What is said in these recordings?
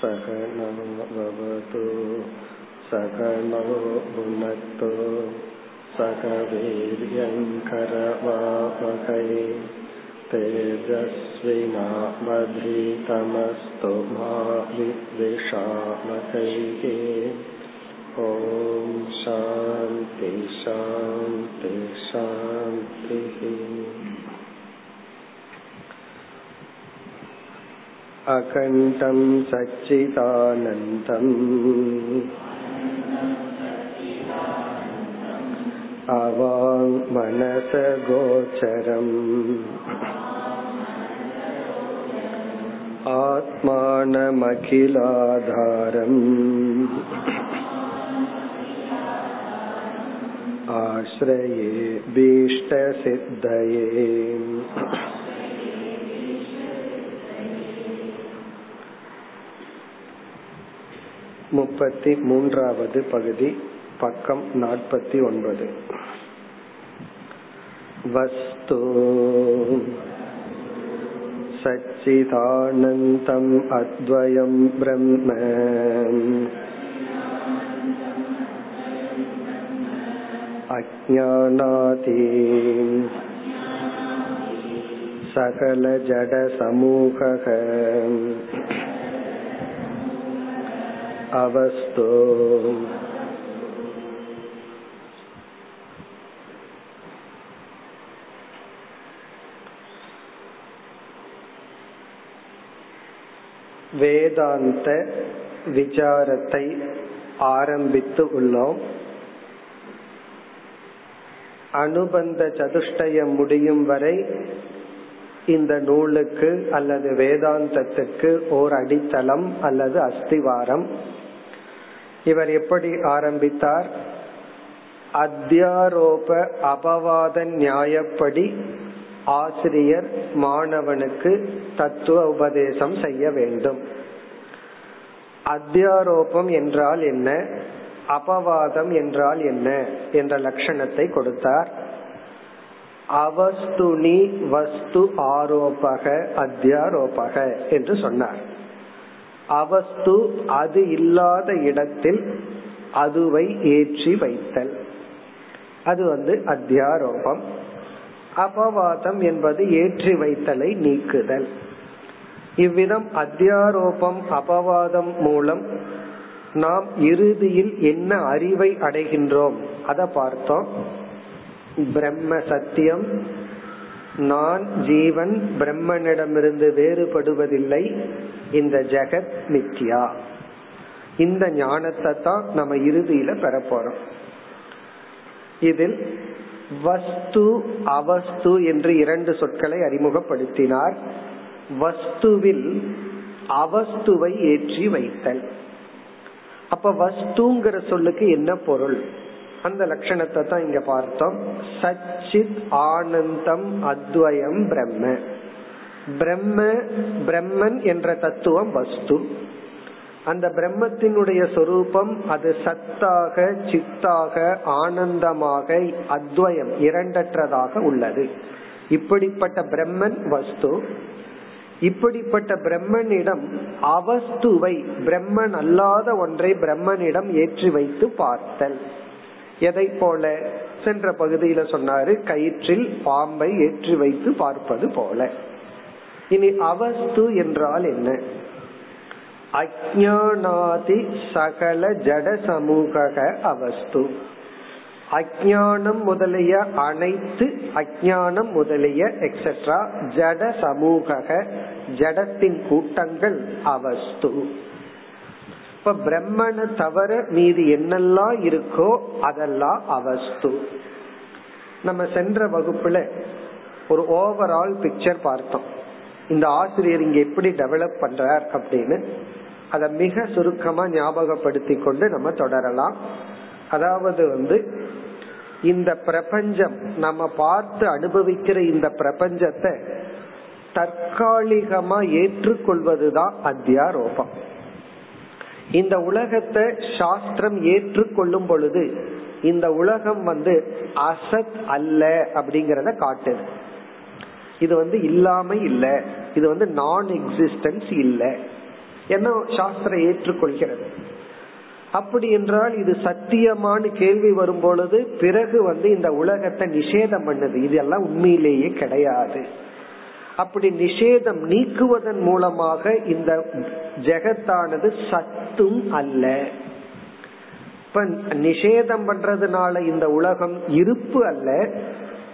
सहनावतु सकनो भुनक्तु सह वीर्यङ्करवावहै तेजस्विनामधीतमस्तु मा विद्विषामहैः ॐ शान्ति शान्ति शान्तिः अखण्डं सच्चिदानन्दम् अवाङ्मनसगोचरम् आत्मानमखिलाधारम् आश्रये भीष्टसिद्धये முப்பத்தி மூன்றாவது பகுதி பக்கம் நாற்பத்தி ஒன்பது வஸ்து सच्चिदानन्तम् अद्वयं ब्रह्म अज्ञानाति सकलजडसमूहः அவஸ்தோ வேதாந்த விசாரத்தை ஆரம்பித்து உள்ளோம். அனுபந்த சதுஷ்டயம் முடியும் வரை இந்த நூலுக்கு அல்லது வேதாந்தத்துக்கு ஓர் அடித்தளம் அல்லது அஸ்திவாரம். இவர் எப்படி ஆரம்பித்தார்? அத்தியாரோப அபவாத நியாயப்படி ஆசிரியர் மாணவனுக்கு தத்துவ உபதேசம் செய்ய வேண்டும். அத்தியாரோபம் என்றால் என்ன? அபவாதம் என்றால் என்ன? என்ற லட்சணத்தை கொடுத்தார். அவஸ்துனி வஸ்து ஆரோபக அத்தியாரோபக என்று சொன்னார். அவஸ்து அது இல்லாத இடத்தில் அதுவை ஏற்றி வைத்தல். அது வந்து அத்தியாரோபம். அபவாதம் என்பது ஏற்றி வைத்தலை நீக்குதல். இவ்விதம் அத்தியாரோபம் அபவாதம் மூலம் நாம் இறுதியில் என்ன அறிவை அடைகின்றோம்? அதை பார்த்தோம். பிரம்ம சத்தியம். நான் ஜீவன் பிரம்மனிடமிருந்து வேறுபடுவதில்லை. இந்த ஜெகத் மித்யா. இந்த ஞானத்தை தான் நம்ம இறுதியில பெற போறோம் இதில் வஸ்து அவஸ்து என்று இரண்டு சொற்களை அறிமுகப்படுத்தினார். வஸ்துவில் அவஸ்துவை ஏற்றி வைத்தல். அப்ப வஸ்துங்கிற சொல்லுக்கு என்ன பொருள்? அந்த லட்சணத்தை தான் இங்க பார்த்தோம். சச்சித் ஆனந்தம் அத்வயம் பிரம்ம. பிரம்ம பிரம்மன் என்ற தத்துவம் வஸ்து. அந்த பிரம்மத்தினுடைய சொரூபம் அது சத்தாக சித்தாக ஆனந்தமாக அத்வயம் இரண்டற்றதாக உள்ளது. இப்படிப்பட்ட பிரம்மன் வஸ்து. இப்படிப்பட்ட பிரம்மனிடம் அவஸ்துவை பிரம்மன் அல்லாத ஒன்றை பிரம்மனிடம் ஏற்றி வைத்து பார்த்தல். எதை போல சென்ற பகுதியில சொன்னாரு கயிற்றில் பாம்பை ஏற்றி வைத்து பார்ப்பது போல. இனி அவஸ்து என்றால் என்ன? அஜானாதி சகல ஜட சமூக அவஸ்து. அஜானம் முதலிய அனைத்து அஜானம் முதலிய எக்ஸெட்ரா ஜட சமூக ஜடத்தின் கூட்டங்கள் அவஸ்து. இப்ப பிரம்மனை தவிர மீது என்னெல்லாம் இருக்கோ அதெல்லாம் அவஸ்து. நம்ம சென்ற வகுப்புல ஒரு ஓவரால் பிக்சர் பார்த்தோம். இந்த ஆசிரியர் இங்க எப்படி டெவலப் பண்றார் அப்படின்னு அதை மிக சுருக்கமா ஞாபகப்படுத்தி கொண்டு நம்ம தொடரலாம். அதாவது வந்து இந்த பிரபஞ்சம் நம்ம பார்த்து அனுபவிக்கிற இந்த பிரபஞ்சத்தை தற்காலிகமா ஏற்றுக்கொள்வதுதான் அத்தியாரோபம். இந்த உலகத்தை சாஸ்திரம் ஏற்றுக்கொள்ளும் பொழுது இந்த உலகம் வந்து அசத் அல்ல அப்படிங்கறத காட்டுது. இது வந்து இல்லாம இல்ல. இது வந்து நான் எக்ஸிஸ்டன்ஸ் இல்ல. என்ன சாஸ்திரம் ஏற்றுக்கொள்கிறது? அப்படி என்றால் இது சத்தியமான கேள்வி வரும் பொழுது பிறகு வந்து இந்த உலகத்தை நிஷேதம் பண்ணுது. இதெல்லாம் உண்மையிலேயே கிடையாது. அப்படி நிஷேதம் நீக்குவதன் மூலமாக இந்த ஜெகத்தானது சத்தும் அல்ல. இப்ப நிஷேதம் பண்றதுனால இந்த உலகம் இருப்பு அல்ல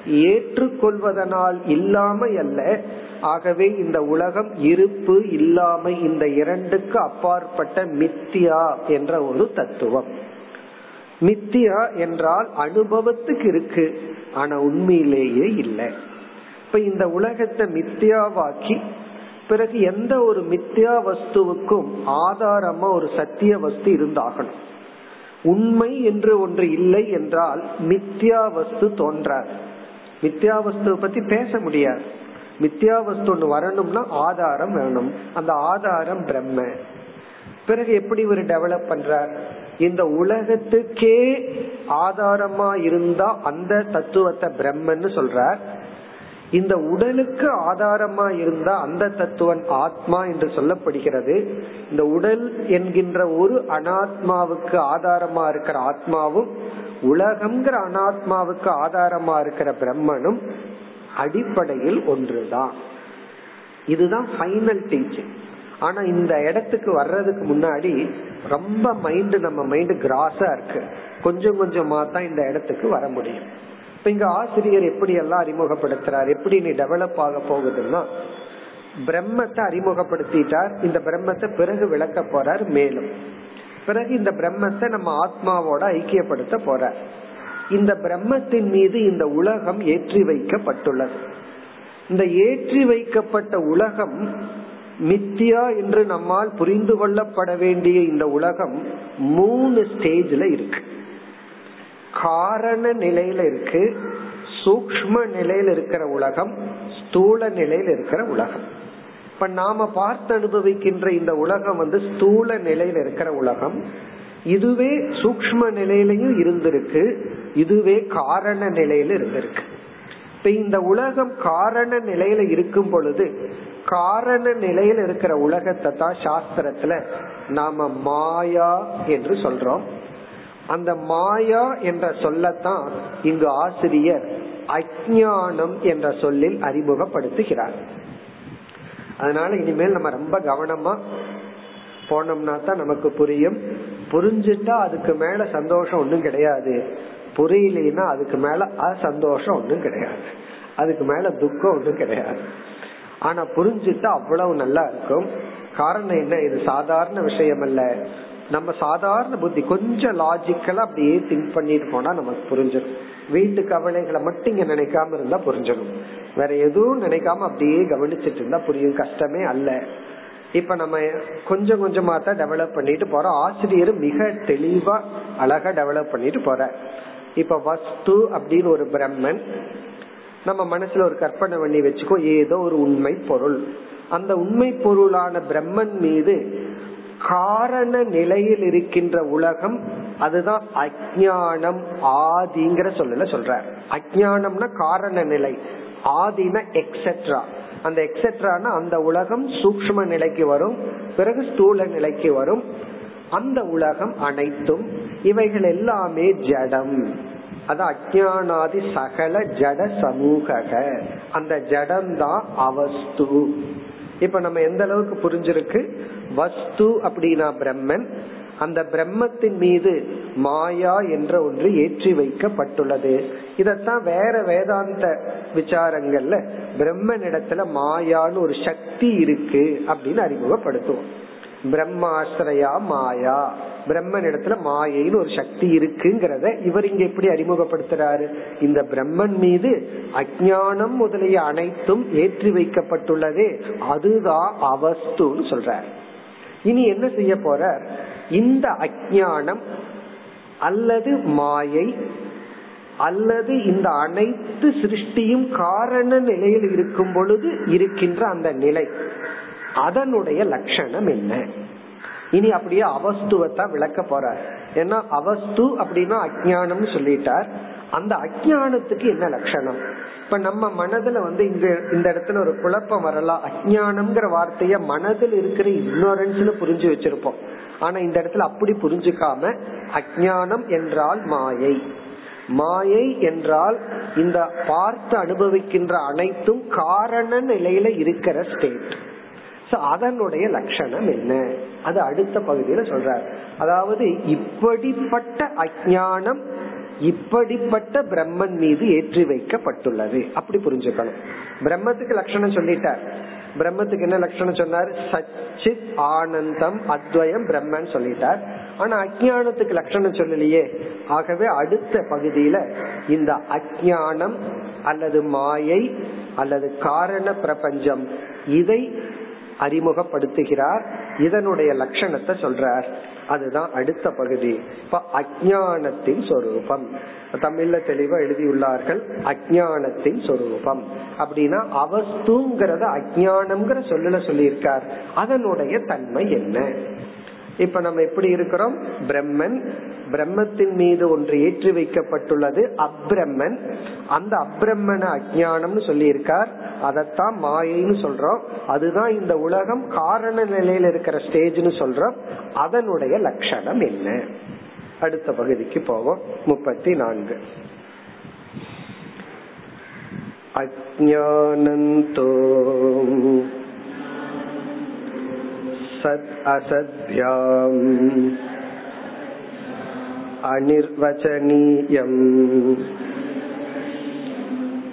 ஏற்றுக்கொள்வதனால் இல்லாமை அல்ல. ஆகவே இந்த உலகம் இருப்பு இல்லாமை இந்த இரண்டுக்கு அப்பாற்பட்ட மித்தியா என்ற ஒரு தத்துவம். மித்தியா என்றால் அனுபவத்துக்கு இருக்கு ஆனா உண்மையிலேயே இல்லை. இப்ப இந்த உலகத்தை மித்தியாவாக்கி பிறகு எந்த ஒரு மித்தியா வஸ்துவுக்கும் ஆதாரமா ஒரு சத்திய வஸ்து இருந்தாகணும். உண்மை என்று ஒன்று இல்லை என்றால் மித்தியா வஸ்து தோன்றாது. மித்யா வஸ்துவை பத்தி பேச முடியாது. மித்யா வஸ்து ஒன்று வரணும்னா ஆதாரம் வேணும். அந்த ஆதாரம் பிரம்ம. பிறகு எப்படி ஒரு டெவலப் பண்றார்? இந்த உலகத்துக்கே ஆதாரமா இருந்தா அந்த தத்துவத்தை பிரம்மன்னு சொல்றார். இந்த உடலுக்கு ஆதாரமா இருந்தா அந்த தத்துவன் ஆத்மா என்று சொல்லப்படுகிறது. இந்த உடல் என்கின்ற ஒரு அனாத்மாவுக்கு ஆதாரமா இருக்கிற ஆத்மாவும் உலகம்ங்கிற அனாத்மாவுக்கு ஆதாரமா இருக்கிற பிரம்மனும் அடிப்படையில் ஒன்றுதான். இதுதான் ஃபைனல் டீச்சிங் ஆனா இந்த இடத்துக்கு வர்றதுக்கு முன்னாடி ரொம்ப மைண்ட் நம்ம மைண்ட் கிராஸா இருக்கு. கொஞ்சம் கொஞ்சமா தான் இந்த இடத்துக்கு வர முடியும். இப்ப இங்க ஆசிரியர் எப்படி எல்லாம் அறிமுகப்படுத்துறார்? எப்படி நீ டெவலப் ஆக போகுதுன்னா பிரம்மத்தை அறிமுகப்படுத்திட்டார். இந்த பிரம்மத்தை பிறகு விளக்க போறார் மேலும். பிறகு இந்த பிரம்மத்தை நம்ம ஆத்மாவோட ஐக்கியப்படுத்த போறார். இந்த பிரம்மத்தின் மீது இந்த உலகம் ஏற்றி வைக்கப்பட்டுள்ளது. இந்த ஏற்றி வைக்கப்பட்ட உலகம் மித்தியா என்று நம்மால் புரிந்து கொள்ளப்பட வேண்டிய இந்த உலகம் மூணு ஸ்டேஜ்ல இருக்கு. காரண நிலையில இருக்கு சூக்ம நிலையில இருக்கிற உலகம் ஸ்தூல நிலையில இருக்கிற உலகம். இப்ப நாம பார்த்து அனுபவிக்கின்ற இந்த உலகம் வந்து ஸ்தூல நிலையில இருக்கிற உலகம். இதுவே சூக்ம நிலையிலையும் இருந்திருக்கு இதுவே காரண நிலையில இருந்திருக்கு. இப்ப இந்த உலகம் காரண நிலையில இருக்கும் பொழுது காரண நிலையில இருக்கிற உலகத்தை தான் சாஸ்திரத்துல நாம மாயா என்று சொல்றோம். அந்த மாயா என்ற சொல்லத்தான் இங்கு ஆசிரியர் அஜானம் என்ற சொல்லில் அறிமுகப்படுத்துகிறார். அதனால இனிமேல் நம்ம ரொம்ப கவனமா போனோம்னா தான் நமக்கு புரியும். புரிஞ்சுட்டா அதுக்கு மேல சந்தோஷம் ஒண்ணும் கிடையாது. புரியலைன்னா அதுக்கு மேல அசந்தோஷம் ஒண்ணும் கிடையாது. அதுக்கு மேல துக்கம் ஒன்றும் கிடையாது. ஆனா புரிஞ்சுட்டா அவ்வளவு நல்லா இருக்கும். காரணம் என்ன? இது சாதாரண விஷயம் அல்ல நம்ம சாதாரண புத்தி கொஞ்சம் லாஜிக்கலா அப்படியே திங்க் பண்ணிட்டு போனா நமக்கு புரிஞ்சிடும். வீட்டு கவலைகளை மட்டும் இங்க நினைக்காம இருந்தா புரிஞ்சிடும். வேற எதுவும் நினைக்காம அப்படியே கவனிச்சிட்டு இருந்தா புரியும். கஷ்டமே அல்ல. இப்ப நம்ம கொஞ்சம் கொஞ்சமா தான் டெவலப் பண்ணிட்டு போறோம் ஆசிரியர் மிக தெளிவா அழகா டெவலப் பண்ணிட்டு போற. இப்ப வஸ்து அப்படின்னு ஒரு பிரம்மன் நம்ம மனசுல ஒரு கற்பனை பண்ணி வச்சுக்கோ ஏதோ ஒரு உண்மை பொருள். அந்த உண்மை பொருளான பிரம்மன் மீது காரண நிலையில் இருக்கின்ற உலகம் அதுதான் அஜானம் ஆதிங்கிற சொல்லல சொல்ற அஜானம்னா காரண நிலை ஆதினா எக்ஸெட்ரா அந்த எக்ஸெட்ரானா அந்த உலகம் சூக்ம நிலைக்கு வரும் பிறகு ஸ்தூல நிலைக்கு வரும். அந்த உலகம் அனைத்தும் இவைகள் எல்லாமே ஜடம். அது அஜானாதி சகல ஜட சமூக அந்த ஜடம் தான் அவஸ்து. இப்ப நம்ம எந்த அளவுக்கு புரிஞ்சிருக்கு? வஸ்து அப்படின்னா பிரம்மன். அந்த பிரம்மத்தின் மீது மாயா என்ற ஒன்று ஏற்றி வைக்கப்பட்டுள்ளது. இதத்தான் வேற வேதாந்த விசாரங்கள்ல பிரம்மன் இடத்துல மாயான்னு ஒரு சக்தி இருக்கு அப்படின்னு அறிமுகப்படுத்துவோம். பிரம்மாசிரயா மாயா. பிரம்மன் இடத்துல மாயைன்னு ஒரு சக்தி இருக்குங்கிறத இவர் இங்க எப்படி அறிமுகப்படுத்துறாரு? இந்த பிரம்மன் மீது அஜானம் முதலிய அனைத்தும் ஏற்றி வைக்கப்பட்டுள்ளதே. அதுதான் அவஸ்துன்னு சொல்றாரு. இனி என்ன செய்ய போற? இந்த அஜானம் அல்லது மாயை அல்லது இந்த அனைத்து சிருஷ்டியும் காரண நிலையில் இருக்கும் பொழுது இருக்கின்ற அந்த நிலை. அதனுடைய லட்சணம் என்ன? இனி அப்படியே அவஸ்துவத்தை விளக்க போறார் ஏன்னா அவஸ்து அப்படின்னா அஜானம் சொல்லிட்டார். அந்த அஜானத்துக்கு என்ன லட்சணம்? இப்ப நம்ம மனதுல வந்து இங்க இந்த இடத்துல ஒரு குழப்பம் வரலாம். அஜானம்ங்கிற வார்த்தைய மனதில் இருக்கிற இக்னோரன்ஸ்னு புரிஞ்சு வச்சிருப்போம். ஆனா இந்த இடத்துல அப்படி புரிஞ்சுக்காம அஜானம் என்றால் மாயை. மாயை என்றால் இந்த பார்த்து அனுபவிக்கின்ற அனைத்தும் காரண நிலையில இருக்கிற ஸ்டேட் அதனுடைய லட்சணம் என்ன? அது அடுத்த பகுதியில சொல்றார். அதாவது இப்படிப்பட்ட அஜானம் இப்படிப்பட்ட பிரம்மன் மீது ஏற்றி வைக்கப்பட்டுள்ளது. அப்படி புரிஞ்சுக்கணும். பிரம்மத்துக்கு லட்சணம் சொல்லிட்டார். பிரம்மத்துக்கு என்ன லட்சணம் சொன்னார்? சச்சித் ஆனந்தம் அத்வயம் பிரம்மன் சொல்லிட்டார். ஆனா அஜானத்துக்கு லட்சணம் சொல்லலையே. ஆகவே அடுத்த பகுதியில இந்த அஜானம் அல்லது மாயை அல்லது காரண பிரபஞ்சம் இதை அறிமுகப்படுத்துகிறார். இதனுடைய லட்சணத்தை சொல்றார். அதுதான் அடுத்த பகுதி. இப்ப அஜானத்தின் சொரூபம். தமிழ்ல தெளிவா எழுதியுள்ளார்கள் அஜானத்தின் சொரூபம். அப்படின்னா அவஸ்துங்கிறத அஜானம்ங்கிற சொல்லல சொல்லியிருக்கார். அதனுடைய தன்மை என்ன? இப்ப நம்ம எப்படி இருக்கிறோம்? பிரம்மன் பிரம்மத்தின் மீது ஒன்று ஏற்றி வைக்கப்பட்டுள்ளது அப்ரம்மன். அந்த அப்ரம்மன அஜானம்னு சொல்லி இருக்கார் அதத்தான் மாயைன்னு சொல்றோம் அதுதான் இந்த உலகம் காரண நிலையில இருக்கிற ஸ்டேஜ்னு சொல்றோம் அதனுடைய லட்சணம் என்ன அடுத்த பகுதிக்கு போவோம் முப்பத்தி நான்கு அஜானந்தோ சத் அசத்யாம் अनिर्वचनीयम्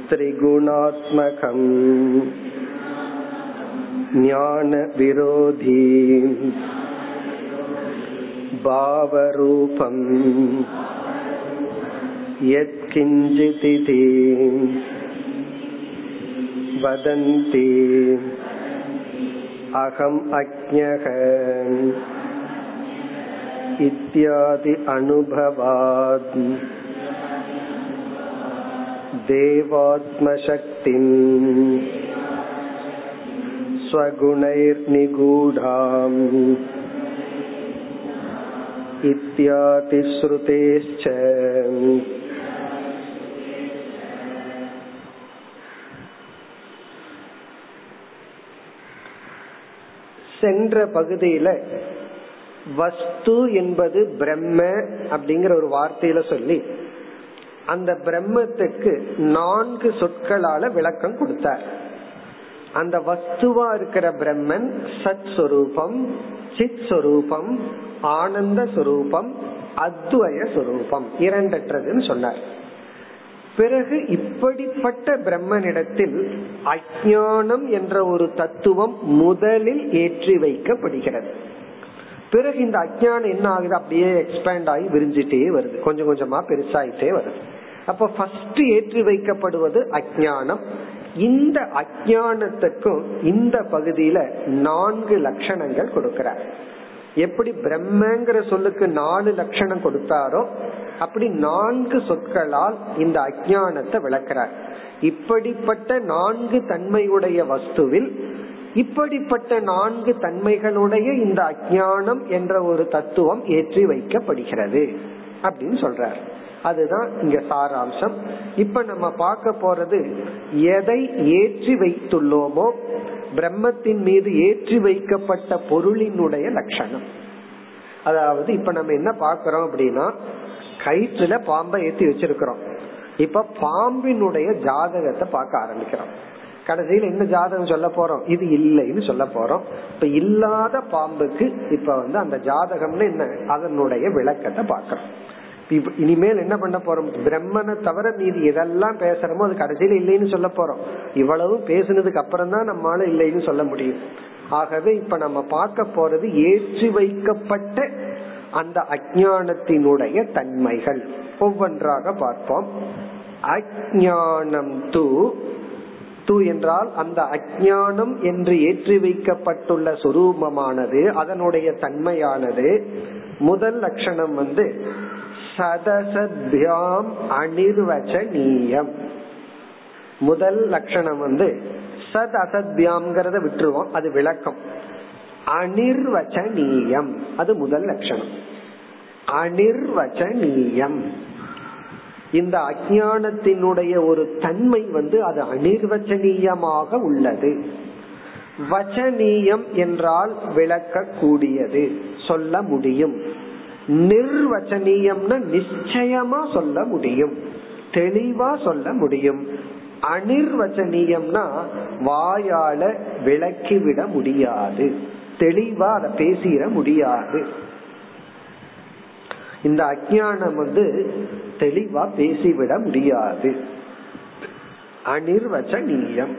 त्रिगुणात्मकम् ज्ञानविरोधी भावरूपम् यत्किञ्चिदिति वदन्ति अहम् अज्ञः इत्यादि अनुभवात् देवात्मशक्तिम् स्वगुणैर्निगूढाम् इत्यादि श्रुतेश्च சென்ற பகுதியில வஸ்து என்பது பிரம்ம அப்படிங்கிற ஒரு வார்த்தையில சொல்லி அந்த பிரம்மத்துக்கு நான்கு சொற்களால விளக்கம் கொடுத்தார். அந்த வஸ்துவா இருக்கிற பிரம்மன் சத் சொரூபம் சித் சொரூபம் ஆனந்த சொரூபம் அத்வய சொரூபம் இரண்டற்றதுன்னு சொன்னார். பிறகு இப்படிப்பட்ட பிரம்மனிடத்தில் அஜானம் என்ற ஒரு தத்துவம் முதலில் ஏற்றி வைக்கப்படுகிறது. பிறகு இந்த அஜானம் என்ன ஆகுது? அப்படியே எக்ஸ்பேண்ட் ஆகி விரிஞ்சிட்டே வருது. கொஞ்சம் கொஞ்சமா பெருசாயிட்டே வருது. அப்ப ஃபர்ஸ்ட் ஏற்றி வைக்கப்படுவது அஜானம் இந்த அஜானத்துக்கும் இந்த பகுதியில நான்கு லட்சணங்கள் கொடுக்கிறார். எப்படி பிரம்மங்கிற சொல்லுக்கு நாலு லட்சணம் கொடுத்தாரோ அப்படி நான்கு சொற்களால் இந்த அஜானத்தை விளக்கிறார். இப்படிப்பட்ட நான்கு தன்மையுடைய வஸ்துவில் இப்படிப்பட்ட நான்கு தன்மைகளுடைய இந்த அஜானம் என்ற ஒரு தத்துவம் ஏற்றி வைக்கப்படுகிறது அப்படின்னு சொல்றார். அதுதான் இங்க சாராம்சம். இப்ப நம்ம பார்க்க போறது எதை ஏற்றி வைத்துள்ளோமோ பிரம்மத்தின் மீது ஏற்றி வைக்கப்பட்ட பொருளினுடைய லட்சணம். அதாவது இப்ப நம்ம என்ன பாக்கிறோம் அப்படின்னா கயிற்றுல பாம்பை ஏற்றி வச்சிருக்கிறோம். இப்ப பாம்பினுடைய ஜாதகத்தை பார்க்க ஆரம்பிக்கிறோம். கடைசியில் என்ன ஜாதகம் சொல்ல போறோம். இது இல்லைன்னு சொல்ல போறோம். இப்ப இல்லாத பாம்புக்கு இப்ப வந்து அந்த ஜாதகம்னு என்ன? அதனுடைய விளக்கத்தை பாக்கிறோம் இனிமேல் என்ன பண்ண போறோம்? பிரம்மனை தவிர மீது எதெல்லாம் பேசுறோமோ அது கடைசியில இல்லைன்னு சொல்ல போறோம். இவ்வளவு பேசுனதுக்கு அப்புறம் தான் நம்மளால இல்லைன்னு சொல்ல முடியும். ஆகவே இப்ப நம்ம பார்க்க போறது ஏற்றி வைக்கப்பட்ட அந்த அஜானத்தினுடைய தன்மைகள். ஒவ்வொன்றாக பார்ப்போம். அஜானம் தூ து என்றால் அந்த அஜானம் என்று ஏற்றி வைக்கப்பட்டுள்ள சுரூபமானது அதனுடைய தன்மையானது. முதல் லட்சணம் வந்து சதசத்யாம் அனிர்வச்சனீயம். முதல் லட்சணம் வந்து சத் அசத்யாம்ங்கிறத விட்டுருவோம் அது விளக்கம். அனிர்வச்சனீயம் அது முதல் லட்சணம். அனிர்வச்சனீயம். இந்த அஜானத்தினுடைய ஒரு தன்மை வந்து அது அனிர்வச்சனீயமாக உள்ளது. வச்சனீயம் என்றால் விளக்கக்கூடியது சொல்ல முடியும். நிர்வச்சனீயம்னா நிச்சயமா சொல்ல முடியும். தெளிவா சொல்ல முடியும். அனிர்வச்சனீயம்னா வாயால விளக்கிவிட முடியாது. தெளிவா அதை பேசிட முடியாது. இந்த அஜானம் வந்து தெளிவா பேசிவிட முடியாது. அனிர்வச்சனீயம்.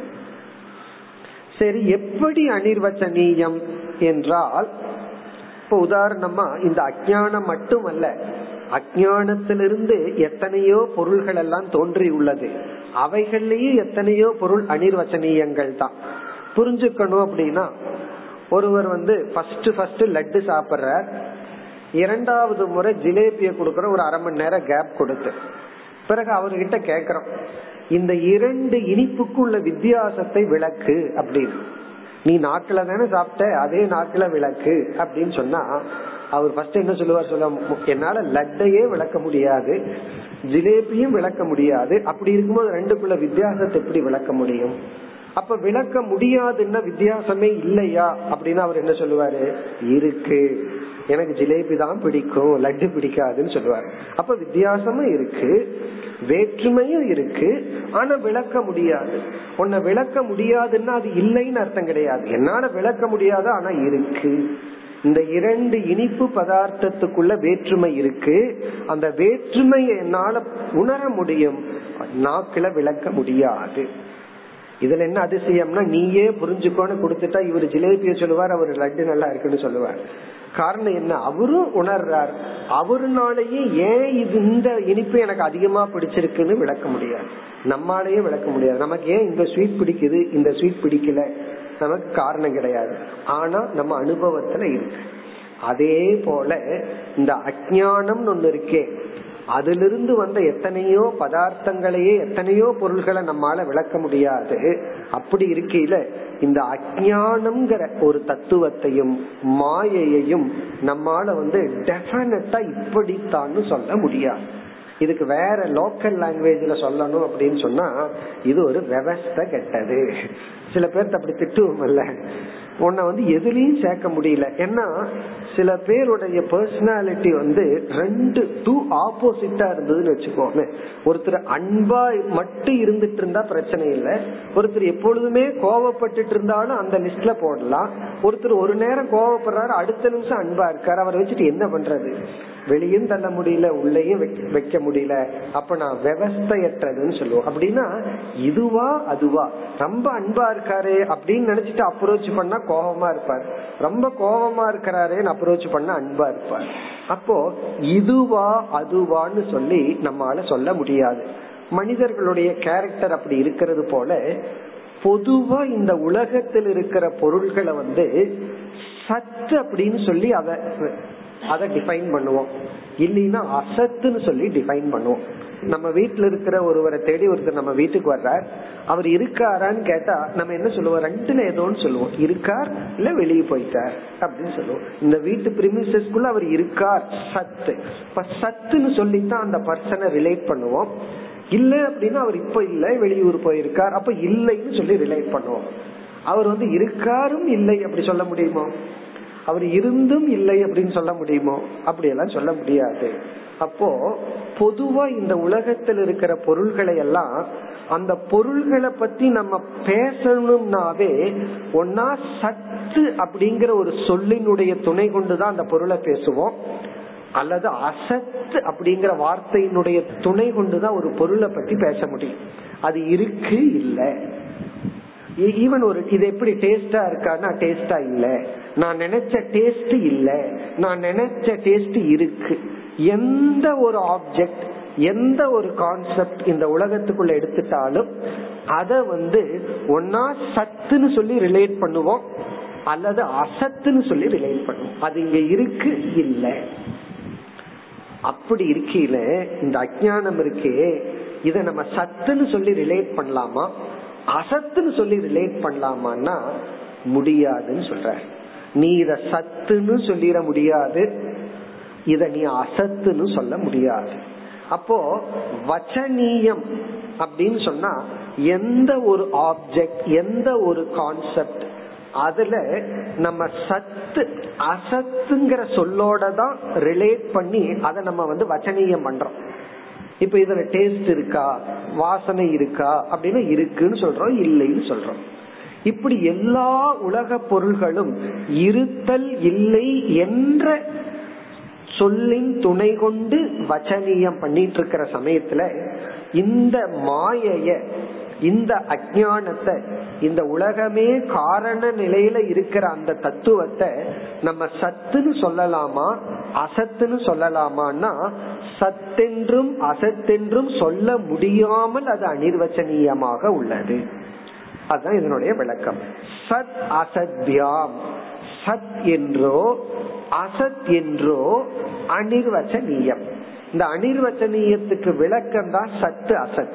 சரி எப்படி அனிர்வச்சனீயம் என்றால் இப்ப உதாரணமா இந்த அஜானம் மட்டுமல்ல அஜானத்திலிருந்து எத்தனையோ பொருள்கள் எல்லாம் தோன்றி உள்ளது அவைகள்லயே எத்தனையோ பொருள் அனிர்வச்சனீயங்கள் தான். புரிஞ்சுக்கணும் அப்படின்னா ஒருவர் வந்து ஃபர்ஸ்ட் ஃபர்ஸ்ட் லட்டு சாப்பிடுறார். இரண்டாவது முறை ஜிலேபிய கொடுக்கற ஒரு அரை மணி நேரம் கேப் கொடுத்து. பிறகு அவர்கிட்ட கேக்குறோம் இந்த இரண்டு இனிப்புக்குள்ள வித்தியாசத்தை விளக்கு அப்படின்னு. நீ நாக்குல தானே சாப்பிட்ட அதே நாக்குல விளக்கு அப்படின்னு சொன்னா அவர் ஃபர்ஸ்ட் என்ன சொல்லுவார் சொல்ல என்னால லட்டையே விளக்க முடியாது ஜிலேபியும் விளக்க முடியாது அப்படி இருக்கும்போது ரெண்டுக்குள்ள வித்தியாசத்தை எப்படி விளக்க முடியும்? அப்ப விளக்க முடியாதுன்னா வித்தியாசமே இல்லையா? அப்படின்னு அவர் என்ன சொல்லுவாரு? இருக்கு. எனக்கு ஜிலேபி தான் பிடிக்கும் லட்டு பிடிக்காதுன்னு சொல்லுவார். அப்ப வித்தியாசமும் இருக்கு வேற்றுமையும் இருக்கு ஆனா விளக்க முடியாது. உன்னை விளக்க முடியாதுன்னா அது இல்லைன்னு அர்த்தம் கிடையாது. என்னால விளக்க முடியாது ஆனா இருக்கு. இந்த இரண்டு இனிப்பு பதார்த்தத்துக்குள்ள வேற்றுமை இருக்கு. அந்த வேற்றுமையை என்னால உணர முடியும். நாக்குல விளக்க முடியாது. இதுல என்ன அதிசயம்னா நீயே புரிஞ்சுக்கோன்னு கொடுத்துட்டா இவர் ஜிலேபிய சொல்லுவார் அவர் லட்டு நல்லா இருக்குன்னு சொல்லுவார். காரணம் என்ன? அவரும் உணர்றார். அவருனாலேயே ஏன் இது இந்த இனிப்பு எனக்கு அதிகமா பிடிச்சிருக்குன்னு விளக்க முடியாது. நம்மாலேயே விளக்க முடியாது. நமக்கு ஏன் இந்த ஸ்வீட் பிடிக்குது? இந்த ஸ்வீட் பிடிக்கல. நமக்கு காரணம் கிடையாது. ஆனா நம்ம அனுபவத்துல இருக்கு. அதே போல இந்த அஜானம் ஒண்ணு இருக்கே அதிலிருந்து வந்த எத்தனையோ பதார்த்தங்களையே எத்தனையோ பொருள்களை நம்மால விளக்க முடியாது. அப்படி இருக்கையில இந்த அஜானம்ங்கிற ஒரு தத்துவத்தையும் மாயையையும் நம்மால வந்து டெபினட்டா இப்படித்தான்னு சொல்ல முடியாது. இதுக்கு வேற லோக்கல் லாங்குவேஜ்ல சொல்லணும் அப்படின்னு சொன்னா இது ஒரு விவஸ்த கெட்டது. சில பேர்த்த அப்படி திட்டுவோம் இல்லை. உன்னை வந்து எதுலயும் சேர்க்க முடியல. ஏன்னா சில பேருடைய பர்சனாலிட்டி வந்து ரெண்டு டூ ஆப்போசிட்டா இருந்ததுன்னு வச்சுக்கோங்க ஒருத்தர் அன்பா மட்டும் இருந்துட்டு இருந்தா பிரச்சனை இல்லை. ஒருத்தர் எப்பொழுதுமே கோவப்பட்டுட்டு இருந்தாலும் அந்த லிஸ்ட்ல போடலாம். ஒருத்தர் ஒரு நேரம் கோவப்படுறாரு அடுத்த நிமிஷம் அன்பா இருக்காரு. அவரை வச்சுட்டு என்ன பண்றது? வெளியும் தள்ள முடியல உள்ளேயும் வைக்க முடியல. அப்ப நான் விவஸ்தையற்றதுன்னு சொல்லுவோம். அப்படின்னா இதுவா அதுவா. ரொம்ப அன்பா இருக்காரு அப்படின்னு நினைச்சிட்டு அப்ரோச் பண்ணா கோபமா இருப்பார். ரொம்ப கோபமா இருக்கிறாரேன்னு அப்ரோச் பண்ணா அன்பா இருப்பார். அப்போ இதுவா அதுவான்னு சொல்லி நம்மால சொல்ல முடியாது. மனிதர்களுடைய கேரக்டர் அப்படி இருக்கிறது போல பொதுவா இந்த உலகத்தில் இருக்கிற பொருள்களை வந்து சத்து அப்படின்னு சொல்லி அதை அதை டிஃபைன் பண்ணுவோம். இல்லைன்னா அசத்துன்னு சொல்லி டிஃபைன் பண்ணுவோம். நம்ம வீட்டுல இருக்கிற ஒருவரை தேடி ஒருத்தர் நம்ம வீட்டுக்கு வர்றார். அவர் இருக்காரான்னு கேட்டா நம்ம என்ன சொல்லுவோம்? ரெண்டுல ஏதோன்னு சொல்லுவோம். இருக்கார் இல்ல வெளியே போயிட்டார் அப்படின்னு சொல்லுவோம். இந்த வீட்டு பிரிமிசஸ்குள்ள அவர் இருக்கார். சத்து. இப்ப சத்துன்னு சொல்லித்தான் அந்த பர்சனை ரிலேட் பண்ணுவோம். இல்ல அப்படின்னா அவர் இப்ப இல்ல வெளியூர் போயிருக்கார். அப்ப இல்லைன்னு சொல்லி ரிலேட் பண்ணுவோம். அவர் வந்து இருக்காரும் இல்லை அப்படி சொல்ல முடியுமோ? அவர் இருந்தும் இல்லை அப்படின்னு சொல்ல முடியுமோ? அப்படியெல்லாம் சொல்ல முடியாது. அப்போ பொதுவா இந்த உலகத்தில் இருக்கிற பொருள்களை எல்லாம் அந்த பொருள்களை பத்தி நம்ம பேசணும்னாவே ஒன்னா சத்து அப்படிங்கிற ஒரு சொல்லினுடைய துணை கொண்டுதான் அந்த பொருளை பேசுவோம். அல்லது அசத்து அப்படிங்கிற வார்த்தையினுடைய துணை கொண்டுதான் ஒரு பொருளை பத்தி பேச முடியும். அது இருக்கு இல்லை. E, ஈவன் ஒரு இது எப்படி டேஸ்டா இருக்கான்னா டேஸ்டா இல்ல. நான் நினைச்ச டேஸ்ட் இல்ல. நான் நினைச்ச டேஸ்ட் இருக்கு. எந்த ஒரு ஆப்ஜெக்ட் எந்த ஒரு கான்செப்ட் இந்த உலகத்துக்குள்ள எடுத்துட்டாலும் அத வந்து ஒன்னா சத்துன்னு சொல்லி ரிலேட் பண்ணுவோம் அல்லது அசத்துன்னு சொல்லி ரிலேட் பண்ணுவோம். அது இங்க இருக்கு இல்ல. அப்படி இருக்கையில இந்த அஜானம் இருக்கே இத நம்ம சத்துன்னு சொல்லி ரிலேட் பண்ணலாமா? அசத்துன்னு சொல்லி ரிலேட் பண்ணலாமான்னா முடியாதுன்னு சொல்ற. நீ இத சத்துன்னு சொல்லிட முடியாது. இத நீ அசத்துன்னு சொல்ல முடியாது. அப்போ வச்சனீயம் அப்படின்னு சொன்னா எந்த ஒரு ஆப்ஜெக்ட் எந்த ஒரு கான்செப்ட் அதுல நம்ம சத்து அசத்துங்கிற சொல்லோட தான் ரிலேட் பண்ணி அதை நம்ம வந்து வச்சனீயம் பண்றோம். இப்ப இதுல டேஸ்ட் இருக்கா? வாசனை இருக்கா? அப்படின்னு இருக்குன்னு சொல்றோம் இல்லைன்னு சொல்றோம். இப்படி எல்லா உலக பொருள்களும் இருத்தல் இல்லை என்ற சொல்லின் துணை கொண்டு வச்சனியம் பண்ணிட்டு இருக்கிற சமயத்துல இந்த மாயைய இந்த அஜானத்தை இந்த உலகமே காரண நிலையில இருக்கிற அந்த தத்துவத்தை நம்ம சத்துன்னு சொல்லலாமா அசத்துன்னு சொல்லலாமான்னா சத்தென்றும் அசத்தென்றும் சொல்ல முடியாமல் அது அனிர்வச்சனீயமாக உள்ளது. அதுதான் இதனுடைய விளக்கம். சத் அசத்யாம். சத் என்றோ அசத் என்றோ அனிர்வச்சனீயம் இந்த அனிர்வச்சனீயத்துக்கு விளக்கம் தான் சத்து அசத்.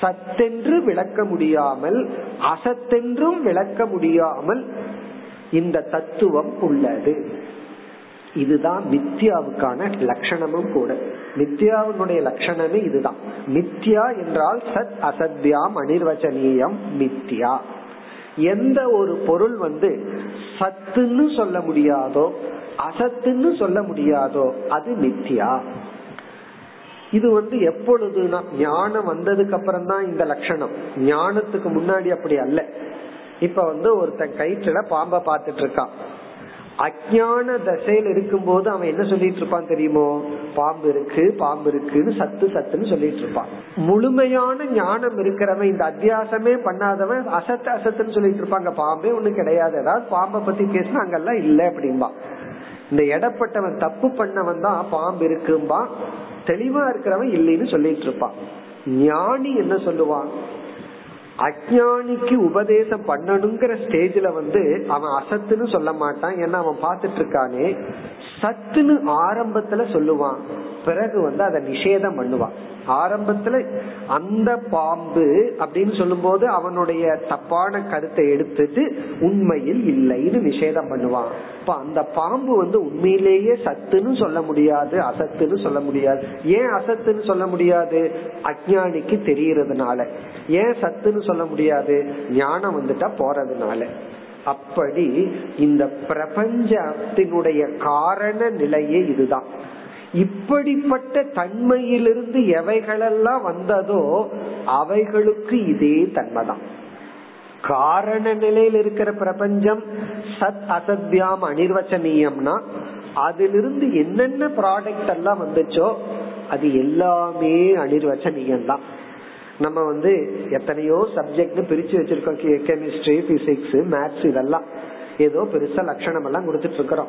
சத்தென்று விளக்க முடியாமல் அசத்தென்றும் விளக்க முடியாமல் இந்த தத்துவம் உள்ளது. இதுதான் மித்யாவுக்கான லட்சணமும் கூட. மித்யாவினுடைய லட்சணமே இதுதான். மித்யா என்றால் சத் அசத்யாம் அனிர்வச்சனீயம் மித்யா. எந்த ஒரு பொருள் வந்து சத்துன்னு சொல்ல முடியாதோ அசத்துன்னு சொல்ல முடியாதோ அது மித்யா. இது வந்து எப்பொழுதுனா ஞானம் வந்ததுக்கு அப்புறம் தான் இந்த லட்சணம். ஞானத்துக்கு முன்னாடி அப்படி அல்ல. இப்ப வந்து ஒருத்தன் கயிற்றுல பாம்ப பாத்துட்டு இருக்கான். அஜான தசையில் இருக்கும் போது அவன் என்ன சொல்லிட்டு இருப்பான் தெரியுமோ? பாம்பு இருக்கு பாம்பு இருக்குன்னு சத்து சத்துன்னு சொல்லிட்டு இருப்பான். முழுமையான ஞானம் இருக்கிறவன் இந்த அத்தியாசமே பண்ணாதவன் அசத்து அசத்துன்னு சொல்லிட்டு இருப்பாங்க. பாம்பே ஒண்ணு கிடையாது. ஏதாவது பாம்பை பத்தி பேசினா அங்கெல்லாம் இல்ல அப்படின்பா இந்த இடப்பட்டவன் தப்பு பண்ணவன் தான் பாம்பு இருக்கும்பா. தெளிவா இருக்கிறவன் இல்லைன்னு சொல்லிட்டு இருப்பான். ஞானி என்ன சொல்லுவான்? அஜானிக்கு உபதேசம் பண்ணணுங்கிற ஸ்டேஜ்ல வந்து அவன் அசத்துன்னு சொல்ல மாட்டான். ஏன்னா அவன் பாத்துட்டு இருக்கானே. சத்துன்னு ஆரம்பத்துல சொல்லுவான். பிறகு வந்து அதை நிஷேதம் பண்ணுவான். ஆரம்பத்துல அந்த பாம்பு அப்படின்னு சொல்லும் போது அவனுடைய தப்பான கருத்தை எடுத்துட்டு உண்மையில் இல்லைன்னு நிஷேதம் பண்ணுவான். இப்ப அந்த பாம்பு வந்து உண்மையிலேயே சத்துன்னு சொல்ல முடியாது அசத்துன்னு சொல்ல முடியாது. ஏன் அசத்துன்னு சொல்ல முடியாது? அஜானிக்கு தெரியறதுனால. ஏன் சத்துன்னு சொல்ல முடியாது? ஞானம் வந்துட்டா போறதுனால. அப்படி இந்த பிரபஞ்சத்தினுடைய காரண நிலையே இதுதான். இப்படிப்பட்ட தன்மையிலிருந்து எவைகளெல்லாம் வந்ததோ அவைகளுக்கு இதே தன்மைதான். காரண நிலையில் இருக்கிற பிரபஞ்சம் சத் அசத்யாம் அனிர்வச்சனீயம்னா அதிலிருந்து என்னென்ன ப்ராடக்ட் எல்லாம் வந்துச்சோ அது எல்லாமே அனிர்வச்சனீயம் தான் நம்ம வந்து எத்தனையோ சப்ஜெக்ட் பிரிச்சு வச்சிருக்கோம். கெமிஸ்ட்ரி பிசிக்ஸ் மேத்ஸ் இதெல்லாம். ஏதோ பெருசா லட்சணம் எல்லாம் கொடுத்துட்டு இருக்கிறோம்.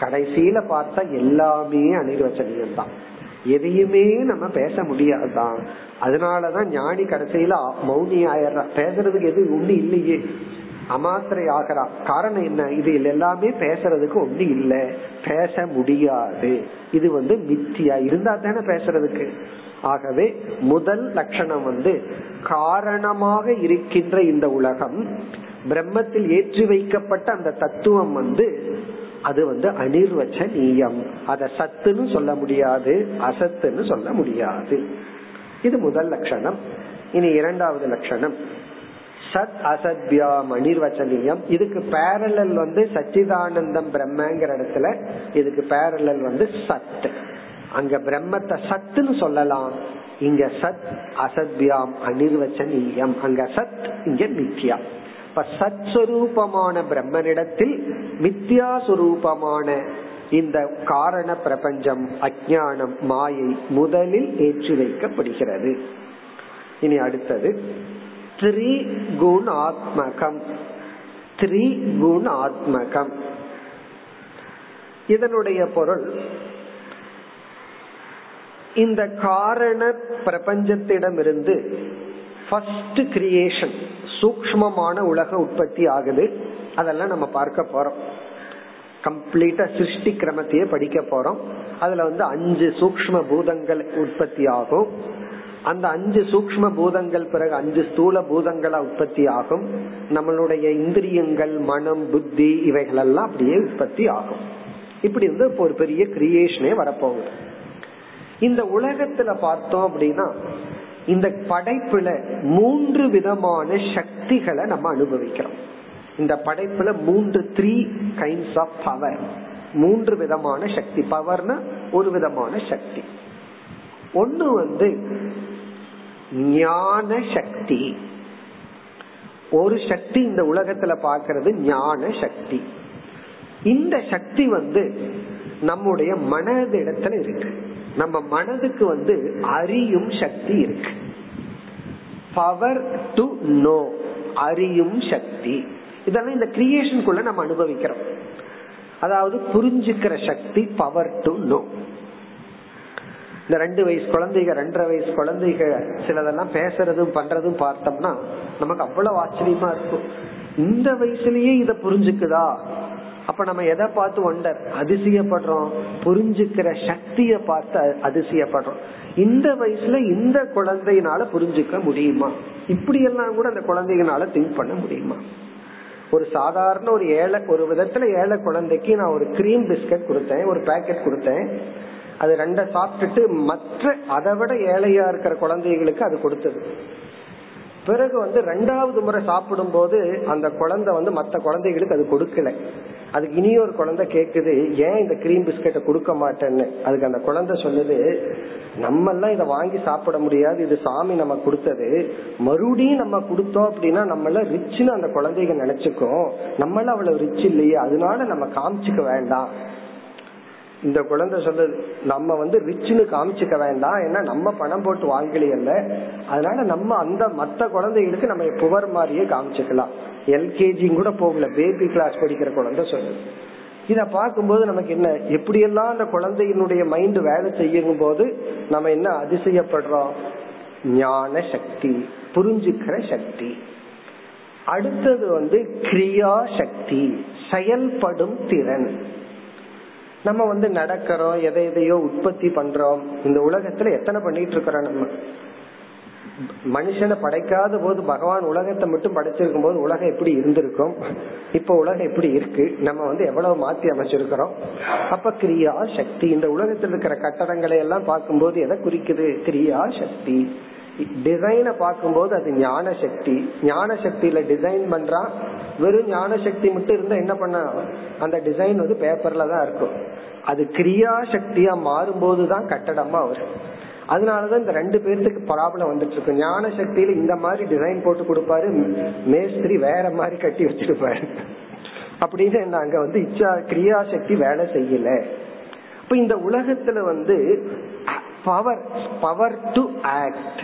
கடைசியில பார்த்தா எல்லாமே அனிர்வச்சனியம் தான் எதையுமே நம்ம பேச முடியாதுதான். அதனாலதான் ஞானி கடைசியில மௌனி ஆயிடுறா பேசுறதுக்கு எது ஒண்ணு இல்லையே. அமாத்திரை ஆகிறா காரணம் என்ன? இது எல்லாமே பேசுறதுக்கு ஒண்ணு இல்ல. பேச முடியாது. இது வந்து மித்தியா. இருந்தா தானே பேசுறதுக்கு. ஆகவே முதல் லட்சணம் வந்து காரணமாக இருக்கின்ற இந்த உலகம் பிரம்மத்தில் ஏற்றி வைக்கப்பட்ட அந்த தத்துவம் வந்து அது வந்து அனிர்வச்சனீயம். அத சத்துன்னு சொல்ல முடியாது அசத்துன்னு சொல்ல முடியாது. இது முதல் லட்சணம். இனி இரண்டாவது லட்சணம். சத் அசத்யாம் அனிர்வச்சனியம். இதுக்கு பேரலல் வந்து சச்சிதானந்தம் பிரம்மங்கிற இடத்துல இதுக்கு பேரலல் வந்து சத். அங்க பிரம்மத்தை சத்துன்னு சொல்லலாம். இங்க சத் அசத்யாம் அனிர்வச்சனியம். அங்க சத் இங்க மித்யா. இப்ப சத் பிரம்மனிடத்தில் மித்யா சுரூபமான இந்த காரண பிரபஞ்சம் அஜானம் மாயை முதலில் ஏற்றி வைக்கப்படுகிறது. இனி அடுத்தது த்ரி ஆத்மகம் த்ரி ஆத்மகம் இதனுடைய பொருள் இந்த காரண பிரபஞ்சத்திடமிருந்து ஃபர்ஸ்ட் கிரியேஷன் சூக்மமான உலக உற்பத்தி ஆகுது. அதெல்லாம் நம்ம பார்க்க போறோம். கம்ப்ளீட்டா சிருஷ்டி கிரமத்தையே படிக்க போறோம். அதுல வந்து அஞ்சு சூக்ம பூதங்கள் உற்பத்தி ஆகும். அந்த அஞ்சு சூக்ம பூதங்கள் பிறகு அஞ்சு ஸ்தூல பூதங்களா உற்பத்தி ஆகும். நம்மளுடைய இந்திரியங்கள் மனம் புத்தி இவைகள் எல்லாம் அப்படியே உற்பத்தி ஆகும். இப்படி வந்து ஒரு பெரிய கிரியேஷனே வரப்போகுது. இந்த உலகத்துல பார்த்தோம் அப்படின்னா இந்த படைப்புல மூன்று விதமான சக்திகளை நம்ம அனுபவிக்கிறோம். இந்த படைப்புல மூன்று த்ரீ கைண்ட்ஸ் ஆஃப் பவர் மூன்று விதமான சக்தி. பவர்னா ஒரு விதமான சக்தி. ஒன்னு வந்து ஞான சக்தி. ஒரு சக்தி இந்த உலகத்துல பாக்குறது ஞான சக்தி. இந்த சக்தி வந்து நம்முடைய மனதிடத்துல இருக்கு. நம்ம மனதுக்கு வந்து அறியும் சக்தி இருக்கு. பவர் டு நோ அறியும் சக்தி. இதெல்லாம் இந்த கிரியேஷனுக்குள்ள நம்ம அனுபவிக்கிறோம். அதாவது புரிஞ்சுக்கிற சக்தி பவர் டு நோ இந்த ரெண்டு வயசு குழந்தைங்க ரெண்டரை வயசு குழந்தைங்க சிலதெல்லாம் பேசுறதும் பண்றதும் பார்த்தோம்னா நமக்கு அவ்வளவு ஆச்சரியமா இருக்கும். இந்த வயசுலயே இத புரிஞ்சுக்குதா? அப்ப நம்ம எதை பார்த்து ஒண்டர் அதிசயப்படுறோம். புரிஞ்சுக்கிற சக்திய பார்த்து அதிசயப்படுறோம். இந்த வயசுல இந்த குழந்தையினால புரிஞ்சுக்க முடியுமா? இப்படி எல்லாம் கூட அந்த குழந்தைகளால திங்க் பண்ண முடியுமா? ஒரு சாதாரண ஒரு ஏழை ஒரு விதத்துல ஏழை குழந்தைக்கு நான் ஒரு கிரீம் பிஸ்கட் கொடுத்தேன் ஒரு பேக்கெட் கொடுத்தேன். அது ரெண்ட சாப்பிட்டுட்டு மற்ற அதை விட ஏழையா இருக்கிற குழந்தைகளுக்கு அது கொடுத்தது. பிறகு வந்து ரெண்டாவது முறை சாப்பிடும் போது அந்த குழந்தை வந்து மற்ற குழந்தைகளுக்கு அது கொடுக்கல. அதுக்கு இனி ஒரு குழந்தை கேக்குது ஏன் இந்த கிரீம் பிஸ்கட்டை கொடுக்க மாட்டேன்னு? அதுக்கு அந்த குழந்தை சொல்லுது நம்ம எல்லாம் இதை வாங்கி சாப்பிட முடியாது. இது சாமி நம்ம கொடுத்தது. மறுபடியும் நம்ம கொடுத்தோம் அப்படின்னா நம்மள ரிச்சுன்னு ரிச்னு அந்த குழந்தைங்க நினைச்சுக்கோ நம்மள அவ்வளவு ரிச் இல்லையே. அதனால நம்ம காமிச்சுக்க வேண்டாம். இந்த குழந்தை சொல்றது நம்ம வந்து ரிச்னு காமிச்சுக்க வேண்டாம் ஏன்னா நம்ம பணம் போட்டு வாங்கலையல்ல அதனால நம்ம அந்த மத்த குழந்தைகளுக்கு நம்ம புவர் மாதிரியே காமிச்சுக்கலாம். எல்கேஜி கூட போகல பேபி கிளாஸ் படிக்கிற குழந்தை சொல்லுது இத பார்க்கும்போது நமக்கு என்ன எப்படியெல்லாம் அந்த குழந்தையினுடைய மைண்ட் வேலை செய்யும் போது நம்ம என்ன அதிசயப்படுறோம்? ஞான சக்தி புரிஞ்சுக்கிற சக்தி. அடுத்தது வந்து கிரியா சக்தி செயல்படும் திறன். நம்ம வந்து நடக்கிறோம் எதை எதையோ உற்பத்தி பண்றோம். இந்த உலகத்துல எத்தனை பண்ணிட்டு இருக்கிறோம் நம்ம? மனுஷனை படைக்காத போது பகவான் உலகத்தை மட்டும் படைச்சிருக்கும் போது உலகம் எப்படி இருந்திருக்கும்? இப்ப உலகம் எப்படி இருக்கு? நம்ம வந்து எவ்வளவு மாத்தி அமைச்சிருக்கிறோம்? அப்ப கிரியா சக்தி. இந்த உலகத்தில் இருக்கிற கட்டடங்களை எல்லாம் பார்க்கும்போது எதை குறிக்குது? கிரியா சக்தி. டிசைனை பார்க்கும்போது அது ஞான சக்தி. ஞான சக்தியில டிசைன் பண்றான் வெறும் ஞான சக்தி மட்டும் இருந்தா என்ன பண்ண? அந்த டிசைன் வந்து பேப்பர்ல தான் இருக்கும். அது கிரியா சக்தியா மாறும்போதுதான் கட்டடமா வரும். அதனாலதான் இந்த ரெண்டு பேர்த்துக்கு ப்ராப்ளம் வந்துட்டு இருக்கு. ஞான சக்தியில இந்த மாதிரி டிசைன் போட்டு கொடுப்பாரு மேஸ்திரி வேற மாதிரி கட்டி வச்சிருப்பாரு. அப்படின்னு என்ன அங்க வந்து இச்சா கிரியா சக்தி வேலை செய்யல. இப்ப இந்த உலகத்துல வந்து பவர் பவர் டு ஆக்ட்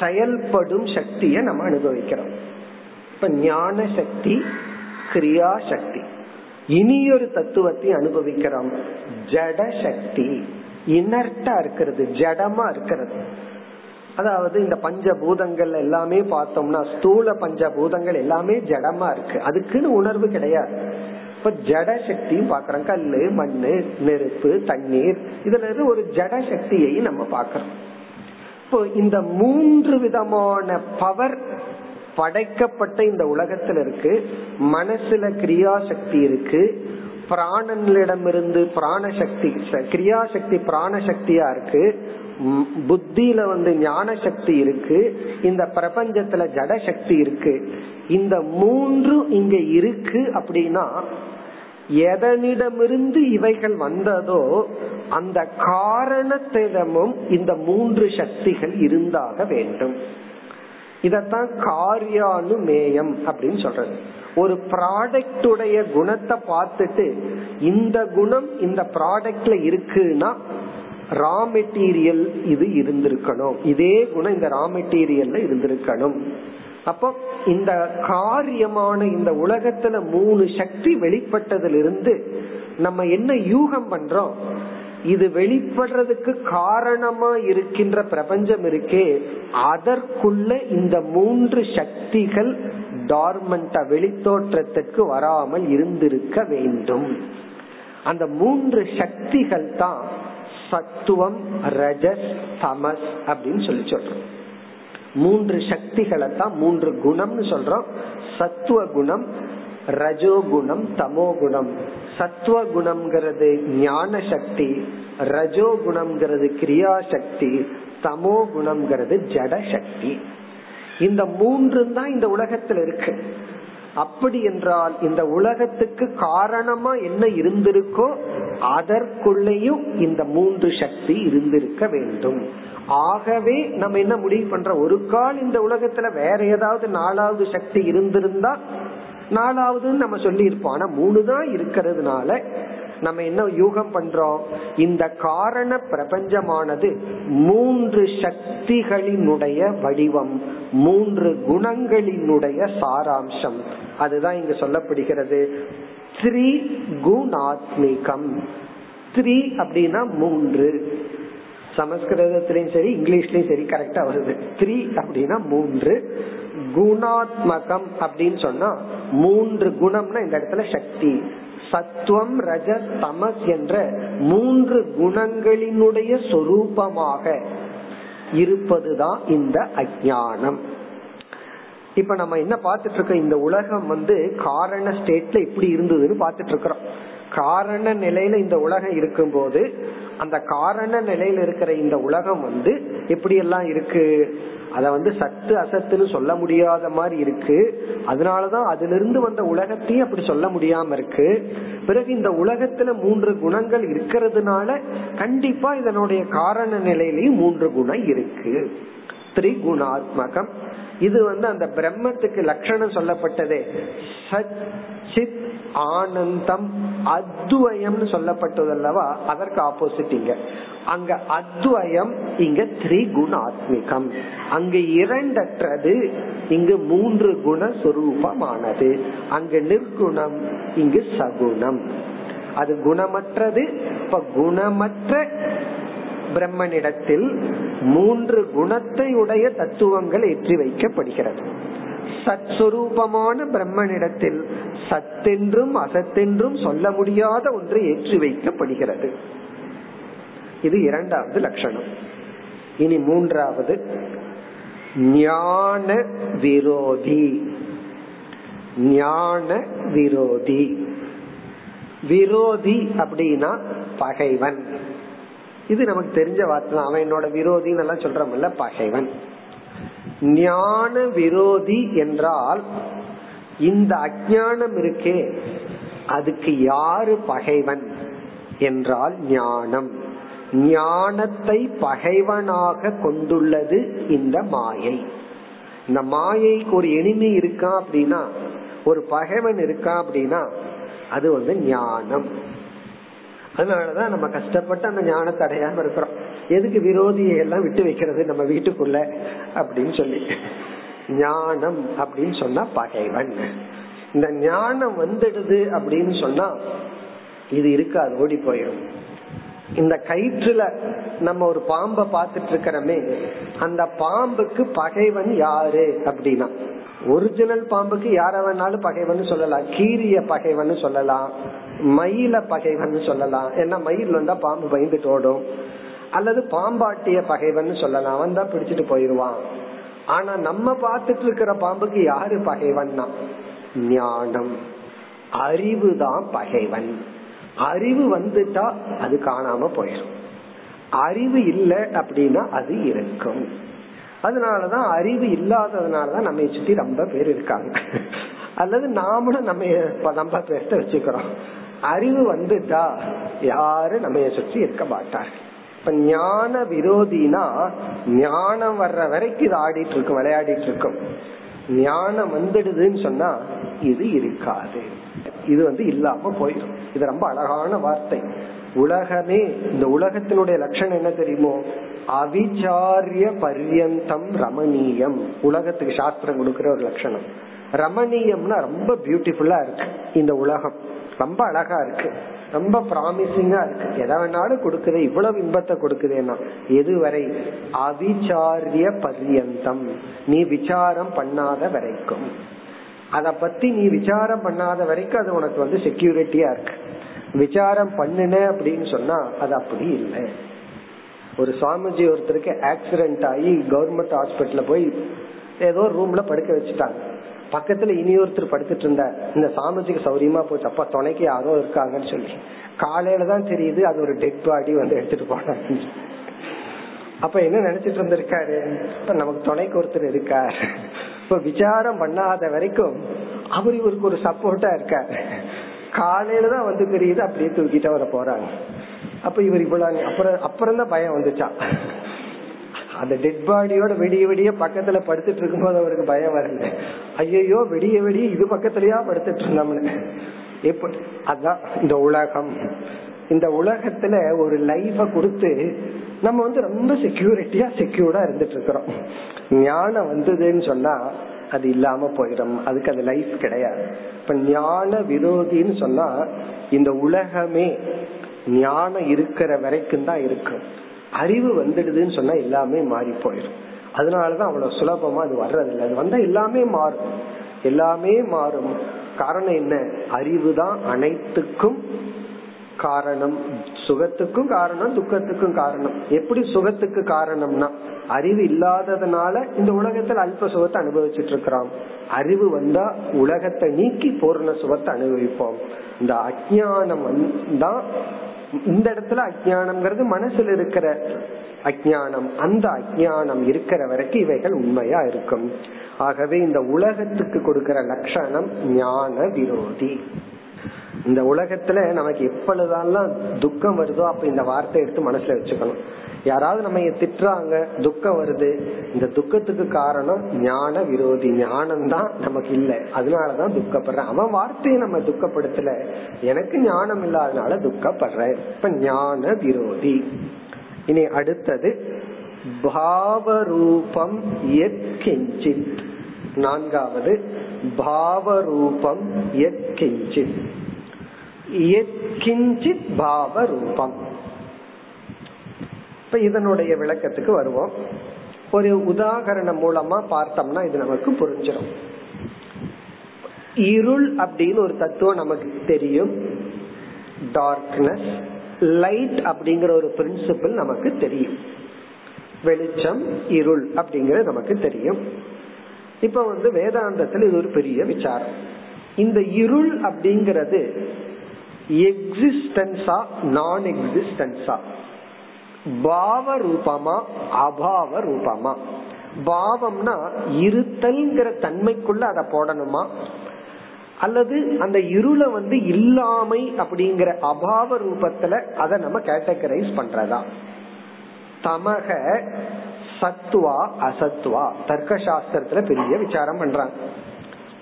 செயல்படும் சக்தியை நம்ம அனுபவிக்கிறோம். இப்ப ஞான சக்தி கிரியா சக்தி இனி ஒரு தத்துவத்தை அனுபவிக்கிறோம். ஜட சக்தி இனர்டா இருக்கிறது ஜடமா இருக்கிறது. அதாவது இந்த பஞ்சபூதங்கள் எல்லாமே பார்த்தோம்னா ஸ்தூல பஞ்சபூதங்கள் எல்லாமே ஜடமா இருக்கு. அதுக்குன்னு உணர்வு கிடையாது. இப்ப ஜட சக்தியும் பாக்குறோம் கல்லு மண்ணு நெருப்பு தண்ணீர். இதுல இருந்து ஒரு ஜட சக்தியை நம்ம பாக்குறோம் இப்போ இந்த மூன்று விதமான பவர் படைக்கப்பட்ட இந்த உலகத்துல இருக்கு மனசுல கிரியா சக்தி இருக்கு பிராணனிடமிருந்து பிராணசக்தி பிராண பிராணசக்தியா இருக்கு புத்தியில வந்து ஞான சக்தி இருக்கு இந்த பிரபஞ்சத்துல ஜட சக்தி இருக்கு. இந்த மூன்று இங்க இருக்கு அப்படின்னா எதனிடமிருந்து இவைகள் வந்ததோ அந்த காரணத்திடமும் இந்த மூன்று சக்திகள் இருந்தாக வேண்டும். இதத்தான் காரியானுமேயம் அப்படின்னு சொல்றது. ஒரு ப்ராடக்டுடைய குணத்தை பார்த்துட்டு இந்த குணம் இந்த ப்ராடக்ட்ல இருக்குன்னா ரா மெட்டீரியல் இது இருந்திருக்கணும். இதே குணம் இந்த ரா மெட்டீரியல்ல இருந்திருக்கணும். அப்போ இந்த காரியமான இந்த உலகத்துல மூணு சக்தி வெளிப்பட்டதிலிருந்து நம்ம என்ன யூகம் பண்றோம்? இது வெளிப்படுறதுக்கு காரணமா இருக்கின்ற பிரபஞ்சம் இருக்கே அதற்குள்ள இந்த மூன்று சக்திகள் டார்மெண்டா வெளித்தோற்றத்துக்கு வராமல் இருந்திருக்க வேண்டும். அந்த மூன்று சக்திகள் தான் சத்துவம் ரஜஸ் தமஸ் அப்படின்னு சொல்லி சொல்றோம். மூன்று சக்திகளை தான் மூன்று குணம்னு சொல்றோம். சத்துவ குணம் ரஜோ குணம் தமோ குணம் சத்துவ குணம்ங்கிறது ஞான சக்தி ரஜோ குணம்ங்கிறது கிரியா சக்தி சமோ குணம்ங்கிறது ஜட சக்தி இந்த மூன்று தான் இந்த உலகத்துல இருக்கு. அப்படி என்றால் இந்த உலகத்துக்கு காரணமா என்ன இருந்திருக்கோ அதற்குள்ளேயும் இந்த மூன்று சக்தி இருந்திருக்க வேண்டும். ஆகவே நம்ம என்ன முடிவு பண்ற ஒரு கால் இந்த உலகத்துல வேற ஏதாவது நாலாவது சக்தி இருந்திருந்தா நாலாவதுன்னு நம்ம சொல்லி இருப்போம் ஆனா மூணு தான் இருக்கிறதுனால நம்ம என்ன யூகம் பண்றோம்? இந்த காரண பிரபஞ்சமானது மூன்று சக்திகளினுடைய வடிவம் மூன்று குணங்களினுடைய சாராம்சம். அதுதான் இங்க சொல்லப்படுகிறது. த்ரீ குணாத்மிகம் த்ரீ அப்படின்னா மூன்று. சமஸ்கிருதத்திலையும் சரி இங்கிலீஷ்லயும் சரி கரெக்டா வருது. த்ரீ அப்படின்னா மூன்று. குணாத்மகம் அப்படின்னு சொன்னா மூன்று குணம்னா இந்த இடத்துல சக்தி. சத்துவம் ரஜ தமஸ் என்ற மூன்று குணங்களினுடைய சொரூபமாக இருப்பதுதான் இந்த அஜானம் இப்ப நம்ம என்ன பார்த்துட்டு இருக்கோம்? இந்த உலகம் வந்து காரண ஸ்டேட்ல இப்படி இருந்ததுன்னு பார்த்துட்டு இருக்கிறோம். காரண நிலையில இந்த உலகம் இருக்கும் போது அந்த காரண நிலையில இருக்கிற இந்த உலகம் வந்து எப்படி எல்லாம் இருக்கு? அத வந்து சத்து அசத்துன்னு சொல்ல முடியாத மாதிரி இருக்கு. அதனாலதான் அதுல இருந்து வந்த உலகத்தையும் அப்படி சொல்ல முடியாம இருக்கு. பிறகு இந்த உலகத்துல மூன்று குணங்கள் இருக்கிறதுனால கண்டிப்பா இதனுடைய காரண நிலையிலையும் மூன்று குணம் இருக்கு. திரிகுணாத்மகம். இது வந்து அந்த பிரம்மத்துக்கு லட்சணம் சொல்லப்பட்டதே. சச்சித் ஆனந்தம் அத்வயம்னு சொல்லப்பட்டது அல்லவா? அதற்கு ஆப்போசிட் இங்க. அங்க அத்வயம் இங்க திரிகுணாத்மிகம். அங்கு இரண்டற்றது இங்கு மூன்று குண சொரூபமானது அங்கு நிர்குணம் இங்கு சகுணம். அது குணமற்றது. இப்ப குணமற்ற பிரம்மனிடத்தில் மூன்று குணத்தை உடைய தத்துவங்கள் ஏற்றி வைக்கப்படுகிறது. சத்ஸ்வரூபமான பிரம்மனிடத்தில் சத்தென்றும் அசத்தென்றும் சொல்ல முடியாத ஒன்று ஏற்றி வைக்கப்படுகிறது. இது இரண்டாவது லட்சணம். இனி மூன்றாவது. ஞான விரோதி. ஞான விரோதி. விரோதி அப்படின்னா பகைவன். இது நமக்கு தெரிஞ்ச வார்த்தை அவன் என்னோட விரோதின்னு எல்லாம் சொல்றோம்ல பகைவன். ஞான விரோதி என்றால் இந்த அஜானம் இருக்கே அதுக்கு யாரு பகைவன் என்றால் ஞானம். ஞானத்தை பகைவனாக கொண்டுள்ளது இந்த மாயை. இந்த மாயைக்கு ஒரு எளிமை இருக்கா அப்படின்னா ஒரு பகைவன் இருக்கா அப்படின்னா அது வந்து ஞானம். அதனாலதான் நம்ம கஷ்டப்பட்டு அந்த ஞானத்தை அடையாம இருக்கிறோம். எதுக்கு விரோதியை எல்லாம் விட்டு வைக்கிறது நம்ம வீட்டுக்குள்ள அப்படின்னு சொல்லி. ஞானம் அப்படின்னு சொன்னா பகைவன். இந்த ஞானம் வந்துடுது அப்படின்னு சொன்னா இது இருக்காது ஓடி போயிடும். இந்த கயிற்றுல நம்ம ஒரு பாம்பை பார்த்துட்டு இருக்கிறோமே அந்த பாம்புக்கு பகைவன் யாரு அப்படின்னா? ஒரிஜினல் பாம்புக்கு யார வேணாலும் பகைவன் சொல்லலாம். கீரிய பகைவன் சொல்லலாம். மயில பகைவன் சொல்லலாம். ஏன்னா மயில் வந்தா பாம்பு பயந்துட்டு ஓடும். அல்லது பாம்பாட்டிய பகைவன் சொல்லலாம். அவன் தான் பிடிச்சிட்டு போயிருவான். ஆனா நம்ம பார்த்துட்டு இருக்கிற பாம்புக்கு யாரு பகைவன்னா? ஞானம். அறிவு தான் பகைவன். அறிவு வந்துட்டா அது காணாம போயிடும் அறிவு இல்லை அப்படின்னா அது இருக்கும். அதனாலதான் அறிவு இல்லாததுனாலதான் நம்ம சுத்தி ரொம்ப பேர் இருக்காங்க. அல்லது நாமளும் நம்ம நம்ம பேர்த்த வச்சுக்கிறோம். அறிவு வந்துட்டா யாரும் நம்ம சுற்றி இருக்க மாட்டார்கள் இப்ப ஞான விரோதினா ஞானம் வர்ற வரைக்கும் இது ஆடிட்டு இருக்கும் விளையாடிட்டு இருக்கும். ஞானம் வந்துடுதுன்னு சொன்னா இது இருக்காது. இது வந்து இல்லாம போயிடும். இது ரொம்ப அழகான வார்த்தை. உலகமே இந்த உலகத்தினுடைய லட்சணம் என்ன தெரியுமோ? அவிச்சாரிய பர்யந்தம் ரமணீயம். உலகத்துக்கு சாஸ்திரம் கொடுக்கிற ஒரு லட்சணம். ரமணீயம்னா ரொம்ப பியூட்டிஃபுல்லா இருக்கு இந்த உலகம். ரொம்ப அழகா இருக்கு. ரொம்ப ப்ராமிசிங்கா இருக்கு. எதை வேணாலும் கொடுக்குது இவ்வளவு இன்பத்தை கொடுக்குதேன்னா எதுவரை அவிச்சாரிய பர்யந்தம். நீ விசாரம் பண்ணாத வரைக்கும். அத பத்தி நீ விசாரம் பண்ணாத வரைக்கும் அது உனக்கு வந்து செக்யூரிட்டியா இருக்கு. விசாரம் பண்ணுன அப்படின்னு சொன்னா அது அப்படி இல்லை. ஒரு சுவாமிஜி ஒருத்தருக்கு ஆக்சிடென்ட் ஆகி கவர்மெண்ட் ஹாஸ்பிட்டல்ல போய் ஏதோ ரூம்ல படுக்க வச்சுட்டாங்க. பக்கத்துல இனி ஒருத்தர் படுத்துட்டு இருந்தா இந்த சாமிஜிக்கு சௌரியமா போச்சு. அப்பா துணைக்கு யாரோ இருக்காங்கன்னு சொல்லி. காலையில தான் தெரியுது அது ஒரு டெட் பாடி வந்து எடுத்துட்டு போனாங்க அப்ப என்ன நினைச்சிட்டு இருந்திருக்காரு? இப்ப நமக்கு துணைக்கு ஒருத்தர் இருக்கார். இப்ப விசாரம் பண்ணாத வரைக்கும் அவர் இவருக்கு ஒரு சப்போர்ட்டா இருக்காரு. காலையில தான் வந்து தெரியுது அப்படியே தூக்கிட்டு வர போறாங்க. அப்ப இவர் இவ்வளவு அப்புறம் அப்புறம் தான் பயம் வந்துச்சான் அந்த டெட் பாடியோட விடிய விடிய பக்கத்துல படுத்துட்டு இருக்கும்போது அவருக்கு பயம் வரல ஐயோ விடிய விடிய இது பக்கத்துலயா படுத்துட்டு இருந்தோம்னு எப்படி அதான் இந்த உலகம். இந்த உலகத்துல ஒரு லைஃப கொடுத்து நம்ம வந்து ரொம்ப செக்யூரிட்டியா செக்யூர்டா இருந்துட்டு இருக்கிறோம் ஞானம் வந்ததுன்னு சொன்னா அது இல்லாம போயிடும். அதுக்கு அது லைஃப் கிடையாது. இப்ப ஞான விரோதின்னு சொன்னா இந்த உலகமே ஞானம் இருக்கிற வரைக்கும் தான் இருக்கும். அறிவு வந்துடுதுன்னு சொன்னா எல்லாமே மாறி போயிடும். அதனாலதான் அவ்வளவு சுலபமா அது வர்றதில்லை. அது வந்தா எல்லாமே மாறும். எல்லாமே மாறும். காரணம் என்ன? அறிவு தான் அனைத்துக்கும் காரணம். சுகத்துக்கும் காரணம் துக்கத்துக்கும் காரணம். எப்படி சுகத்துக்கு காரணம்னா அறிவு இல்லாததுனால இந்த உலகத்துல அல்ப சுகத்தை அனுபவிச்சுட்டு இருக்கிறோம் அறிவு வந்தா உலகத்தை நீக்கி பூர்ண சுகத்தை அனுபவிப்போம். இந்த அஜானம் தான் இந்த இடத்துல அஜானம்ங்கிறது மனசுல இருக்கிற அஜானம் அந்த அஜானம் இருக்கிற வரைக்கும் இவைகள் உண்மையா இருக்கும். ஆகவே இந்த உலகத்துக்கு கொடுக்கிற லட்சணம் ஞான விரோதி. இந்த உலகத்துல நமக்கு எப்பொழுதெல்லாம் துக்கம் வருதோ அப்ப இந்த வார்த்தை எடுத்து மனசுல வச்சுக்கணும். யாராவது நம்ம திட்டுறாங்க துக்கம் வருது இந்த துக்கத்துக்கு காரணம் ஞான விரோதி ஞானம் தான் நமக்கு இல்லை. அதனாலதான் துக்கப்படுறேன். அவன் வார்த்தையை நம்ம துக்கப்படுத்தல. எனக்கு ஞானம் இல்லாதனால துக்கப்படுறேன். இப்ப ஞான விரோதி. இனி அடுத்தது பாவரூபம் எத்கிஞ்சித். நான்காவது பாவரூபம் எத்கிஞ்சித். எத்கிஞ்சித் பாவரூபம். இப்ப இதனுடைய விளக்கத்துக்கு வருவோம். ஒரு உதாகரணம் மூலமா பார்த்தோம்னா இது நமக்கு புரிஞ்சிடும். இருள் அப்படின்னு ஒரு தத்துவம் நமக்கு தெரியும். டார்க்னஸ் லைட் அப்படிங்கிற ஒரு பிரின்சிபிள் நமக்கு தெரியும். வெளிச்சம் இருள் அப்படிங்கறது நமக்கு தெரியும். இப்ப வந்து வேதாந்தத்தில் இது ஒரு பெரிய விசாரம். இந்த இருள் அப்படிங்கிறது எக்ஸிஸ்டன்ஸா நான் எக்ஸிஸ்டன்ஸா பாவ ரூபமா அபாவ ரூபமா பாவம்னா இருத்தல்ங்கிற தன்மைக்குள்ள அதை போடணுமா? அல்லது அந்த இருளை வந்து இல்லாமை அப்படிங்கிற அபாவ ரூபத்துல அதை நம்ம கேட்டகரைஸ் பண்றதா? தமக சத்துவா அசத்துவா தர்க்க சாஸ்திரத்துல பெரிய விசாரம் பண்றாங்க.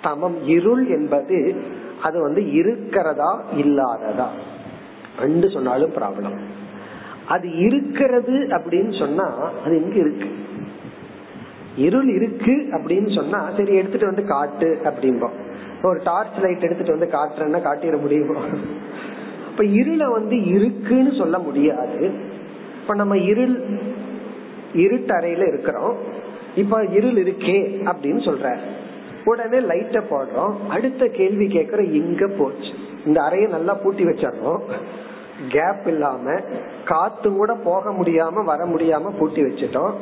தமம் இருள் என்பது அது வந்து இருக்கிறதா இல்லாததா? ரெண்டு சொன்னாலும் ப்ராப்ளம் அது இருக்கிறது அப்படின்னு சொன்னா அது எங்க இருக்கு? இருள் இருக்கு அப்படின்னு சொன்னா சரி எடுத்துட்டு வந்து காட்டு அப்படிம்போம். ஒரு டார்ச் லைட் எடுத்துட்டு வந்து காட்டுறேன்னா காட்டிட முடியுமா? இப்ப இருளை வந்து இருக்குன்னு சொல்ல முடியாது. இப்ப நம்ம இருள் இருட்டறையில இருக்கிறோம். இப்ப இருள் இருக்கே அப்படின்னு சொல்ற உடனே லைட்ட போடுறோம். அடுத்த கேள்வி கேக்குற எங்க போச்சு. இந்த அறையை நல்லா பூட்டி வச்சிடறோம். கேப் இல்லாம காத்து கூட போக முடியாம வர முடியாம பூட்டி வச்சுட்டோம்.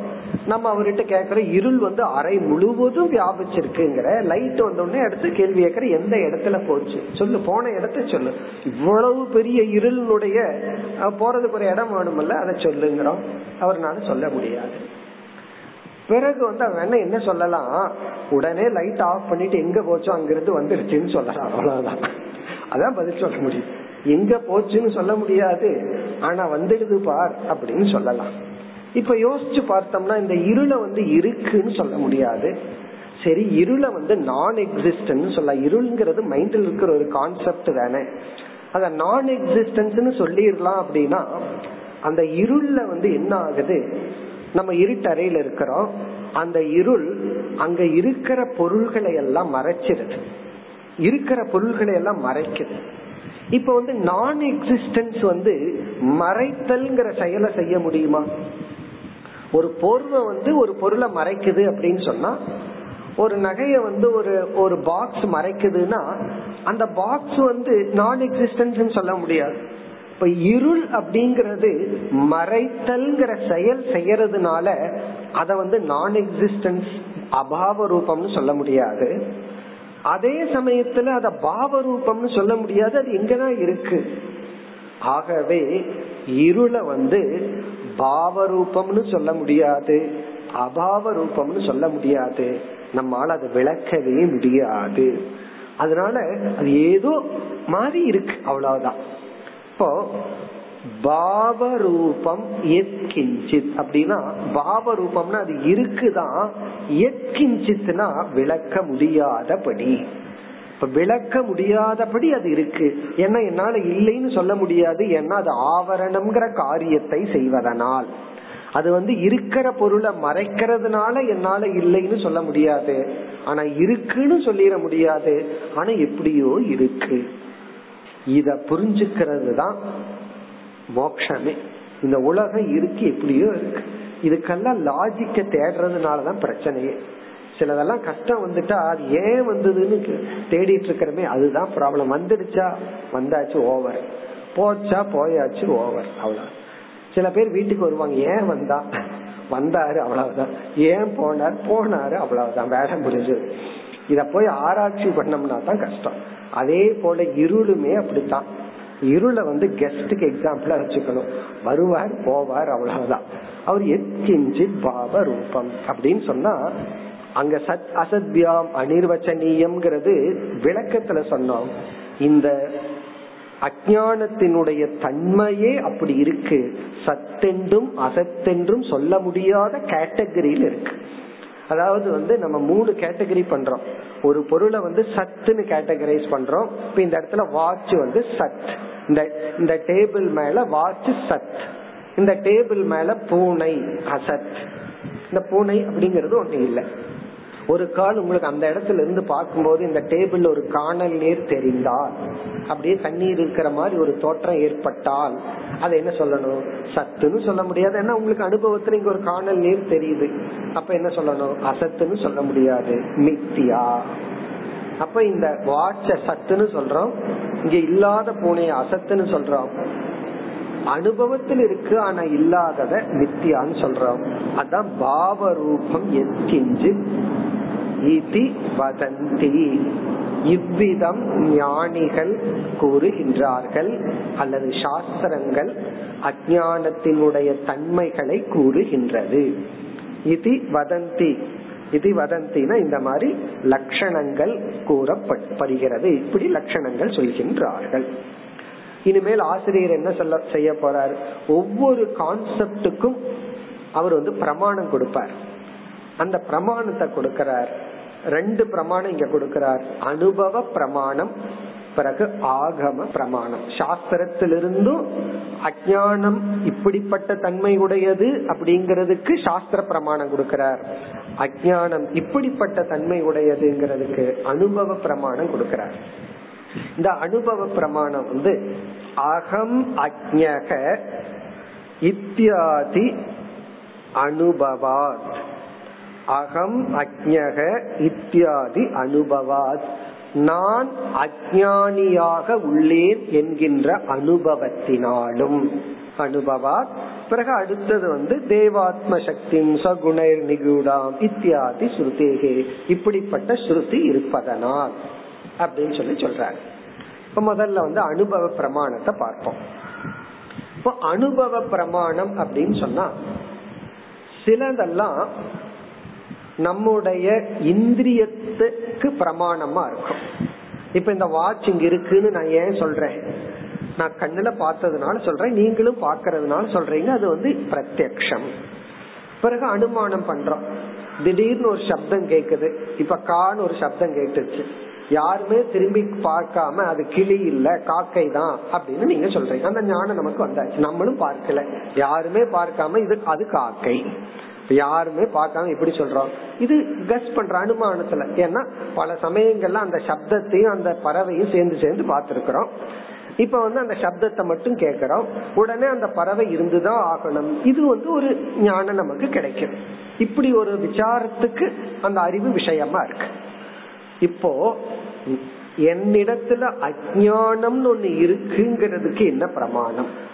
நம்ம அவர்கிட்ட கேக்குற இருள் வந்து அறை முழுவதும் வியாபிச்சிருக்குங்கிற லைட் வந்தோடனே அடுத்து கேள்வி கேட்கிற எந்த இடத்துல போச்சு? சொல்லு போன இடத்த சொல்லு. இவ்வளவு பெரிய இருளுடைய போறதுக்கு ஒரு இடம் வேணுமல்ல அதை சொல்லுங்கிறோம். அவர்னால சொல்ல முடியாது. பிறகு வந்து அவன் என்ன சொல்லலாம்? உடனே லைட் ஆஃப் பண்ணிட்டு எங்க போச்சோ அங்கிருந்து வந்துருச்சுன்னு சொல்லலாம். அவ்வளவுதான். அதான் பதில் சொல்ல முடியும். எங்க போச்சுன்னு சொல்ல முடியாது. ஆனா வந்துடுது பார் அப்படின்னு சொல்லலாம். இப்ப யோசிச்சு பார்த்தோம்னா இந்த இருளை வந்து இருக்குன்னு சொல்ல முடியாது. சரி இருளை வந்து நான் எக்ஸிஸ்டன்ஸ் சொல்ல இருள்ங்கிறது மைண்டில் இருக்கிற ஒரு கான்செப்ட் தானே. அத நான் எக்ஸிஸ்டன்ஸ் சொல்லிடலாம் அப்படின்னா அந்த இருள்ல வந்து என்ன ஆகுது? நம்ம இருட்டறையில இருக்கிறோம். அந்த இருள் அங்க இருக்கிற பொருள்களை எல்லாம் மறைச்சிருது. இருக்கிற பொருள்களை எல்லாம் மறைக்குது. இப்ப வந்து நான் எக்ஸிஸ்டன்ஸ் வந்து மறைத்தல்ங்கிற செயலை செய்ய முடியுமா? ஒரு பொருளை வந்து ஒரு பொருளை மறைக்குது அப்படின்னு சொன்னா ஒரு நகைய வந்து ஒரு ஒரு பாக்ஸ் மறைக்குதுன்னா அந்த பாக்ஸ் வந்து நான் எக்ஸிஸ்டன்ஸ் சொல்ல முடியாது. இப்ப இருள் அப்படிங்கறது மறைத்தல்ங்கிற செயல் செய்யறதுனால அத வந்து நான் எக்ஸிஸ்டன்ஸ் அபாவ ரூபம்னு சொல்ல முடியாது. அதே சமயத்துல அத பாவ ரூபம்னு சொல்ல முடியாது அது எங்கதான் இருக்கு. ஆகவே இருளை வந்து பாவ ரூபம்னு சொல்ல முடியாது அபாவ ரூபம்னு சொல்ல முடியாது. நம்மால் அதை விளக்கவே முடியாது. அதனால அது ஏதோ மாதிரி இருக்கு அவ்வளவுதான். இப்போ பாவரூபம் எத்கிஞ்சித். அப்படின்னா பாவரூபம்னா அது இருக்குதான் எத்கிஞ்சித்னா விளக்க முடியாதபடி. இப்ப விளக்க முடியாதபடி அது இருக்கு. ஏன்னா என்னால இல்லைன்னு சொல்ல முடியாது. ஏன்னா அது ஆவரணம்ங்கிற காரியத்தை செய்வதனால். அது வந்து இருக்கிற பொருளை மறைக்கிறதுனால என்னால இல்லைன்னு சொல்ல முடியாது. ஆனா இருக்குன்னு சொல்லிட முடியாது. ஆனா எப்படியோ இருக்கு. இத புரிஞ்சுக்கிறது தான் மோக்ஷமே. இந்த உலகம் இருக்கு எப்படியோ இருக்கு. இதுக்கெல்லாம் லாஜிக்க தேடுறதுனாலதான் பிரச்சனையே. சிலதெல்லாம் கஷ்டம் வந்துட்டா அது ஏன் வந்ததுன்னு தேடிட்டு இருக்கிறமே அதுதான் ப்ராப்ளம் வந்துடுச்சா? வந்தாச்சு ஓவர் போச்சா? போயாச்சு ஓவர் அவ்வளவு சில பேர் வீட்டுக்கு வருவாங்க ஏன் வந்தா? வந்தாரு அவ்வளவுதான். ஏன் போனார்? போனாரு அவ்வளவுதான். வேலை முடிஞ்சது. இத போய் ஆராய்ச்சி பண்ணோம்னா தான் கஷ்டம். அதே போல இருளுமே அப்படித்தான். இருளை வந்து கெஸ்டுக்கு எக்ஸாம்பிளா வச்சுக்கணும். வருவார் போவார் அவ்வளவுதான். அவர் எத்கிஞ்சி பாவ ரூபம் அப்படின்னு சொன்னா அங்க சத் அசத்யாம் அனிர்வச்சனீயம்ங்கிறது விளக்கத்துல சொன்னோம். இந்த அஜானத்தினுடைய தன்மையே அப்படி இருக்கு. சத்தென்றும் அசத்தென்றும் சொல்ல முடியாத கேட்டகரியில் இருக்கு. அதாவது வந்து நம்ம மூணு கேட்டகரி பண்றோம். ஒரு பொருளை வந்து சத்துன்னு கேட்டகரைஸ் பண்றோம். இப்ப இந்த இடத்துல வாட்ச் வந்து சத். இந்த இந்த டேபிள் மேல வாட்ச் சத். இந்த டேபிள் மேல பூனை அசத். இந்த பூனை அப்படிங்கறது ஒண்ணு இல்லை. ஒரு கால் உங்களுக்கு அந்த இடத்துல இருந்து பார்க்கும்போது இந்த டேபிள் ஒரு காணல் நீர் தெரிந்தால் அப்படியே தண்ணீர் இருக்கிற மாதிரி ஒரு தோற்றம் ஏற்பட்டால் அதை என்ன சொல்லணும்? சத்துன்னு சொல்ல முடியாது. ஏன்னா உங்களுக்கு அனுபவத்துல இங்க ஒரு காணல் நீர் தெரியுது. அப்ப என்ன சொல்லணும்? அசத்துன்னு சொல்ல முடியாது. மித்தியா. அப்ப இந்த வாட்ச சத்துன்னு சொல்றோம். இங்க இல்லாத பூனைய அசத்துன்னு சொல்றோம். அனுபவத்தில் இருக்கு ஆனா இல்லாதத நித்தியான்னு சொல்றோம். அதான் பாவ ரூபம் எத்கிஞ்சு இதி வதந்தி. இவ்விதம் ஞானிகள் கூறுகின்றார்கள் அல்லது சாஸ்திரங்கள் அஜானத்தினுடைய தன்மைகளை கூறுகின்றது. இது வதந்தி. இது வதந்தினா இந்த மாதிரி லட்சணங்கள் கூறப்படுகிறது. இப்படி லட்சணங்கள் சொல்கின்றார்கள். இனிமேல் ஆசிரியர் என்ன சொல்ல செய்ய போறார்? ஒவ்வொரு கான்செப்டுக்கும் அவர் வந்து பிரமாணம் கொடுப்பார். அந்த பிரமாணத்தை கொடுக்கிறார். ரெண்டு பிரமாணம் இங்க கொடுக்கிறார். அனுபவ பிரமாணம் பிறகு ஆகம பிரமாணம். சாஸ்திரத்திலிருந்தும் அஜானம் இப்படிப்பட்ட தன்மை உடையது அப்படிங்கறதுக்கு சாஸ்திர பிரமாணம் கொடுக்கிறார். அஜானம் இப்படிப்பட்ட தன்மை உடையதுங்கிறதுக்கு அனுபவ பிரமாணம் கொடுக்கிறார். இந்த அனுபவ பிரமாணம் வந்து அகம் அஜக இத்தியாதி அனுபவாத். அகம் அஜக இத்தியாதி அனுபவாத். நான் அஜானியாக உள்ளேன் என்கின்ற அனுபவத்தினாலும். அனுபவாத். பிறகு அடுத்தது வந்து தேவாத்ம சக்தி சகுணர் நிகுடாம் இத்தியாதி ஸ்ருதேகே. இப்படிப்பட்ட ஸ்ருதி இருப்பதனால் அப்படின்னு சொல்லி சொல்றாரு. இப்ப முதல்ல வந்து அனுபவ பிரமாணத்தை பார்ப்போம். இப்போ அனுபவ பிரமாணம் அப்படின்னு சொன்னா சிலதெல்லாம் நம்முடைய இந்திரியத்துக்கு பிரமாணமா இருக்கும். இப்ப இந்த வாட்ச் இங்க இருக்குன்னு நான் ஏன் சொல்றேன்? நான் கண்ணுல பார்த்ததுனால சொல்றேன் நீங்களும் பாக்கிறதுனால சொல்றீங்க அது வந்து பிரத்யக்ஷம். பிறகு அனுமானம் பண்றோம். திடீர்னு ஒரு சப்தம் கேக்குது. இப்ப கான்னு ஒரு சப்தம் கேட்டுச்சு. யாருமே திரும்பி பார்க்காம அது கிளி இல்ல காக்கை தான் அப்படின்னு நீங்க சொல்றீங்க. அந்த ஞானம் நமக்கு வந்தாச்சு. நம்மளும் பார்க்கல. யாருமே பார்க்காம இது அது காக்கை. யாருமே பார்க்காம எப்படி சொல்றோம் இது கஸ் பண்ற அனுமானத்துல. ஏன்னா பல சமயங்கள்ல அந்த சப்தத்தையும் அந்த பறவையும் சேர்ந்து சேர்ந்து பார்த்திருக்கிறோம். இப்ப வந்து அந்த சப்தத்தை மட்டும் கேட்கிறோம். உடனே அந்த பறவை இருந்துதான் ஆகணும். இது வந்து ஒரு ஞானம் நமக்கு கிடைக்கும். இப்படி ஒரு விசாரத்துக்கு அந்த அறிவு விஷயமா இருக்கு. இப்போ என்னிடத்துல அஜானம்னு ஒண்ணு இருக்குங்கிறதுக்கு என்ன பிரமாணம்?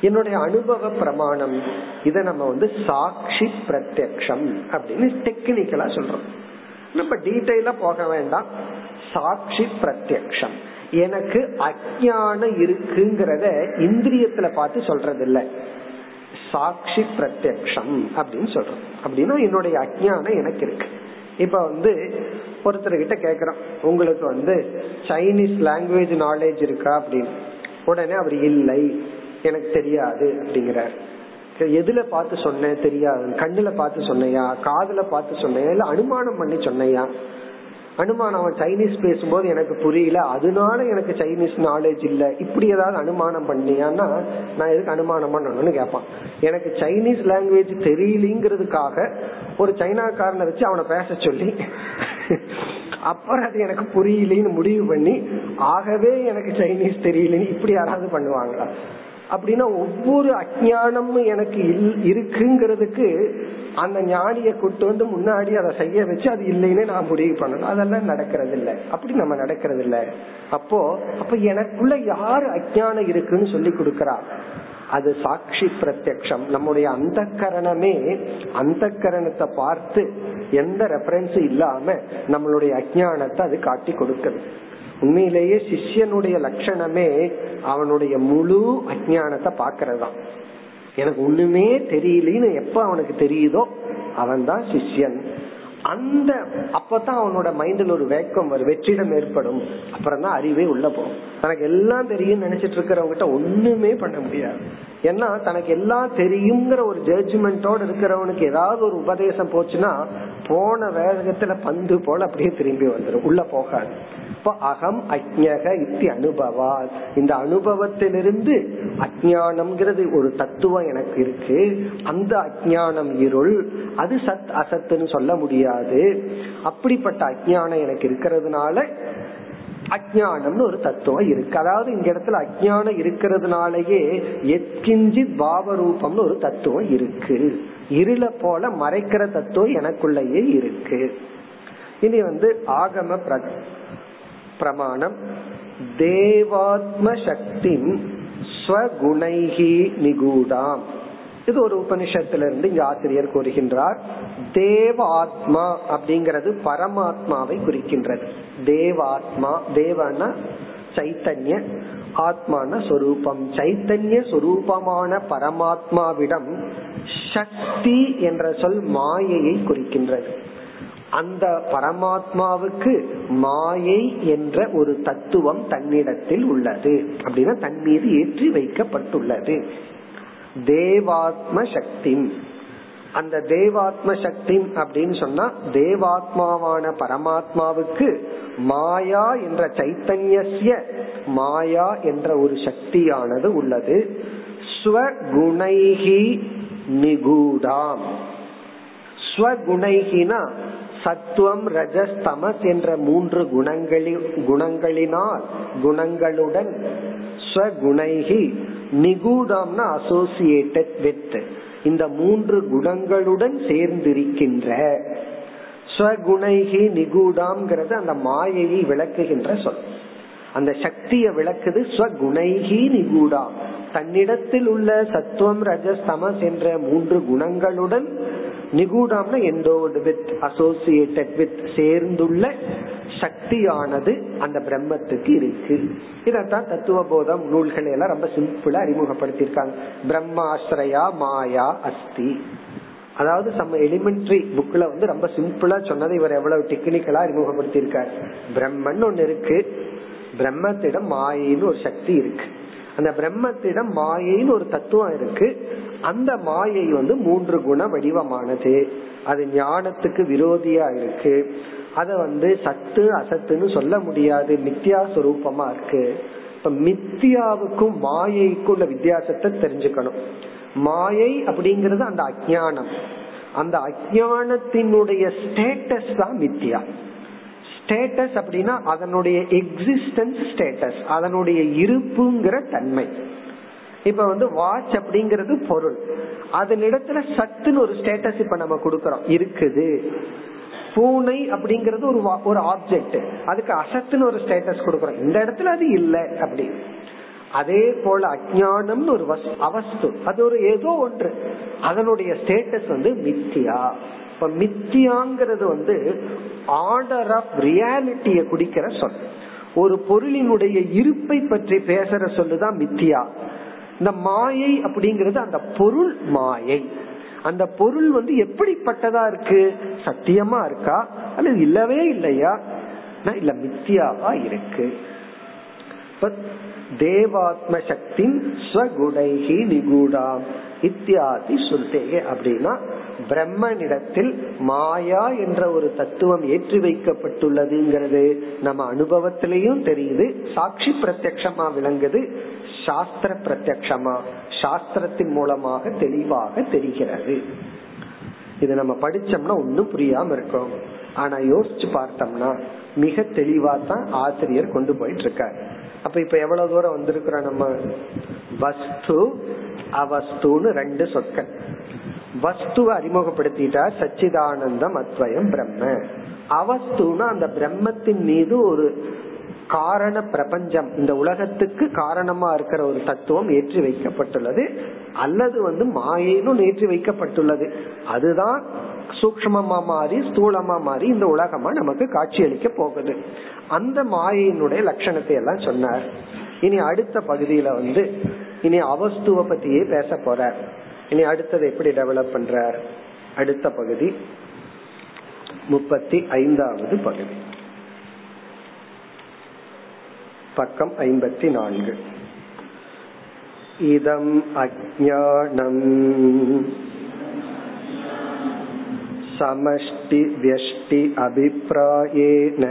என்னுடைய அனுபவ பிரமாணம். இத நம்ம வந்து சாட்சி பிரத்யக்ஷம் அப்படின்னு டெக்னிக்கலா சொல்றோம். நம்ம டீட்டெயிலா போக வேண்டாம். சாட்சி பிரத்யக்ஷம். எனக்கு அஜானம் இருக்குங்கிறத இந்திரியத்துல பார்த்து சொல்றது இல்ல சாட்சி பிரத்யக்ஷம் அப்படின்னு சொல்றோம். அப்படின்னா என்னுடைய அஜானம் எனக்கு இருக்கு. இப்ப வந்து ஒருத்தர் கிட்ட கேக்குறோம். உங்களுக்கு வந்து சைனீஸ் லாங்குவேஜ் நாலேஜ் இருக்கா? அப்படின்னு. உடனே அவர் இல்லை. எனக்கு தெரியாது அப்படிங்கிறார். எதுல பார்த்து சொன்னேன் தெரியாது. கண்ணுல பார்த்து சொன்னையா? காதுல பார்த்து சொன்னையா? இல்ல அனுமானம் பண்ணி சொன்னையா? அனுமானம் அவன் சைனீஸ் பேசும்போது எனக்கு புரியல. அதனால எனக்கு சைனீஸ் நாலேஜ் இல்ல. இப்படி ஏதாவது அனுமானம் பண்ணியான்னா நான் எதுக்கு அனுமானம் பண்ணணும்னு கேட்பான் எனக்கு சைனீஸ் லாங்குவேஜ் தெரியலங்கிறதுக்காக ஒரு சைனாக்காரனை வச்சு அவனை பேச சொல்லி அப்புறம் அது எனக்கு புரியலன்னு முடிவு பண்ணி ஆகவே எனக்கு சைனீஸ் தெரியலன்னு இப்படி யாராவது பண்ணுவாங்களா? அப்படின்னா ஒவ்வொரு அஜானமும் எனக்கு இருக்குங்கிறதுக்கு அந்த ஞானிய கூட்டு வந்து முன்னாடி அதை செய்ய வச்சு அது இல்லைன்னு நான் முடிவு பண்ணணும். அதெல்லாம் நடக்கிறது இல்லை அப்படி நம்ம நடக்கிறது இல்லை அப்போ அப்ப எனக்குள்ள யாரு அஜானம் இருக்குன்னு சொல்லி கொடுக்கறா? அது சாட்சி பிரத்யக்ஷம். நம்முடைய அந்த கரணமே அந்த கரணத்தை பார்த்து எந்த ரெஃபரன்ஸும் இல்லாம நம்மளுடைய அஜானத்தை அது காட்டி கொடுக்குது. உண்மையிலேயே சிஷ்யனுடைய லட்சணமே அவனுடைய முழு அஜானத்தை பாக்குறதுதான் எனக்கு ஒண்ணுமே தெரியலன்னு எப்ப அவனுக்கு தெரியுதோ அவன் தான் சிஷ்யன். அந்த அப்பதான் அவனோட மைண்ட்ல ஒரு வேக்கம் வரும் வெற்றிடம் ஏற்படும். அப்புறம் தான் அறிவே உள்ள போகும். தனக்கு எல்லாம் தெரியும் நினைச்சிட்டு இருக்கிறவங்கிட்ட ஒண்ணுமே பண்ண முடியாது. ஏன்னா தனக்கு எல்லாம் தெரியுங்கிற ஒரு ஜட்ஜ்மெண்டோட இருக்கிறவனுக்கு ஏதாவது ஒரு உபதேசம் போச்சுன்னா போன வேகத்துல பந்து போல அப்படியே திரும்பி வந்துடும் உள்ள போகாது. இப்ப அகம் அஜ்ஞக இத்தி அனுபவா இந்த அனுபவத்திலிருந்து அஜானம்ங்கிறது ஒரு தத்துவம் எனக்கு இருக்கு. அந்த அஜானம் இருள் அது சத் அசத்துன்னு சொல்ல முடியாது. அப்படிப்பட்ட அஜானம் எனக்கு இருக்கிறதுனால அஜானம்னு ஒரு தத்துவம் இருக்கு. அதாவது இந்த இடத்துல அஜானம் இருக்கிறதுனாலயே எத்கிஞ்சி பாவரூபம்னு ஒரு தத்துவம் இருக்கு. இருள போல மறைக்கிற தத்துவம் எனக்குள்ளேயே இருக்கு. இனி வந்து ஆகம பிரமாணம். தேவாத்ம சக்தி ஸ்வகுணைகி நிகூடாம். இது ஒரு உபனிஷத்திலிருந்து இங்க ஆசிரியர் கூறுகின்றார். தேவாத்மா அப்படிங்கிறது பரமாத்மாவை குறிக்கின்றது. தேவாத்மா தேவன சைத்தன்ய ஆத்மான சொரூபம். சைத்தன்ய சொரூபமான பரமாத்மாவிடம் சக்தி என்ற சொல் மாயையை குறிக்கின்றது. அந்த பரமாத்மாவுக்கு மாயை என்ற ஒரு தத்துவம் தன்னிடத்தில் உள்ளது. அப்படின்னா தன் மீது ஏற்றி வைக்கப்பட்டுள்ளது. தேவாத்ம சக்தி அந்த தேவாத்ம சக்தி அப்படின்னு சொன்னா தேவாத்மாவான பரமாத்மாவுக்கு மாயா என்ற சைத்தன்யசிய மாயா என்ற ஒரு சக்தியானது உள்ளது. ஸ்வகுணைகி நிகூடாம். ஸ்வகுணைகினா சத்துவம் ரஜஸ் தமஸ் என்ற மூன்று குணங்களில் குணங்களினால் குணங்களுடன் ஸ்வகுணைகி நிகூடம்னா அசோசியேட்டட் வித் இந்த மூன்று குணங்களுடன் சேர்ந்திருக்கின்ற ஸ்வகுணைகி நிகூடாம்ங்கிறது அந்த மாயையை விளக்குகின்ற சொல். அந்த சக்தியை விளக்குது ஸ்வகுணைகி நிகூடா தன்னிடத்தில் உள்ள சத்துவம் ரஜஸ் தமஸ் என்ற மூன்று குணங்களுடன் நிகூடாம்னா எண்டோடு வித் அசோசியேட்டட் வித் சேர்ந்துள்ள சக்தியானது அந்த பிரம்மத்துக்கு இருக்கு. இதத்தான் தத்துவ போதம் நூல்கள் எல்லாம் ரொம்ப சிம்பிளா அறிமுகப்படுத்தியிருக்காங்க. பிரம்மாஸ்ரயா மாயா அஸ்தி. அதாவது நம்ம எலிமெண்ட்ரி புக்ல வந்து ரொம்ப சிம்பிளா சொன்னதை இவர் எவ்வளவு டெக்னிக்கலா அறிமுகப்படுத்தியிருக்காரு. பிரம்மன் ஒன்னு இருக்கு. பிரம்மத்திடம் மாயின்னு ஒரு சக்தி இருக்கு. அந்த பிரம்மத்திடம் மாயைன்னு ஒரு தத்துவம் இருக்கு. அந்த மாயை வந்து மூன்று குண வடிவமானது. அது ஞானத்துக்கு விரோதியா இருக்கு. அத வந்து சத்து அசத்துன்னு சொல்ல முடியாது. மித்தியா சுரூபமா இருக்கு. இப்ப மித்தியாவுக்கும் மாயைக்கும் உள்ள வித்தியாசத்தை தெரிஞ்சுக்கணும். மாயை அப்படிங்கறது அந்த அஜானம் அந்த அஜானத்தினுடைய ஸ்டேட்டஸ் தான் மித்தியா ஸ்டேட்டஸ் அப்படின்னா அதனுடைய எக்ஸிஸ்டன்ஸ் ஸ்டேட்டஸ் அதனுடைய இருப்புங்கிற தன்மை. இப்ப வந்து வாட்ச் அப்படிங்கிறது பொருள். அதன் இடத்துல சத்துன்னு ஒரு ஸ்டேட்டஸ் இப்ப நம்ம கொடுக்கறோம். இருக்குது. பூனை அப்படிங்கறது ஒரு ஒரு ஆப்ஜெக்ட் அதுக்கு அசத்துன்னு ஒரு ஸ்டேட்டஸ் கொடுக்கறோம். இந்த இடத்துல அது இல்லை அப்படி. அதே போல அஜானம்னு ஒரு அவஸ்து. அது ஒரு ஏதோ ஒன்று. அதனுடைய ஸ்டேட்டஸ் வந்து மித்தியா. இப்ப மித்தியாங்கிறது வந்து ஆர்டர் ஆஃப் ரியாலிட்டிய குடிக்கிற சொல். ஒரு பொருளினுடைய இருப்பை பற்றி பேசுற சொல்லுதான் மித்தியா. இந்த மாயை அப்படிங்கிறது அந்த பொருள் மாயை. அந்த பொருள் வந்து எப்படிப்பட்டதா இருக்கு? சத்தியமா இருக்கா? அல்லது இல்லவே இல்லையா? இல்ல மித்தியாவா இருக்கு. தேவாத்ம சக்தி ஸ்வகுடைகி நிகூடாம். இத்தியாதி சுருத்தேகே அப்படின்னா பிரம்மனிடத்தில் மாயா என்ற ஒரு தத்துவம் ஏற்றி வைக்கப்பட்டுள்ளதுங்கிறது நம்ம அனுபவத்திலையும் தெரியுது. சாட்சி பிரத்யக்ஷமா விளங்குது. சாஸ்திர பிரத்யக்ஷமா சாஸ்திரத்தின் மூலமாக தெளிவாக தெரிகிறது. இது நம்ம படிச்சோம்னா ஒன்னும் புரியாம இருக்கும். ஆனா யோசிச்சு பார்த்தோம்னா மிக தெளிவா தான் ஆசிரியர் கொண்டு போயிட்டு இருக்காரு. அப்ப இப்ப எவ்வளவு தூரம் வந்திருக்கிறோம் நம்ம? வஸ்து அவஸ்துன்னு ரெண்டு சொற்கள். வஸ்துவை அறிமுகப்படுத்திட்டா சச்சிதானந்தம் அத்வயம் பிரம்ம. அவஸ்துனா அந்த பிரம்மத்தின் மீது ஒரு காரண பிரபஞ்சம் இந்த உலகத்துக்கு காரணமா இருக்கிற ஒரு தத்துவம் ஏற்றி வைக்கப்பட்டுள்ளது அல்லது வந்து மாயினும் ஏற்றி வைக்கப்பட்டுள்ளது. அதுதான் சூக்மமா மாறி ஸ்தூலமா மாறி இந்த உலகமா நமக்கு காட்சி அளிக்க போகுது. அந்த மாயினுடைய லட்சணத்தை எல்லாம் சொன்னார். இனி அடுத்த பகுதியில வந்து இனி அவஸ்துவ பத்தியே பேச போற இனி அடுத்தது எப்படி டெவலப் பண்றார் அடுத்த பகுதி முப்பத்தி ஐந்தாவது பகுதி பக்கம் ஐம்பத்தி நான்கு இதம் அஜானம் समष्टि व्यष्टि अभिप्रायेण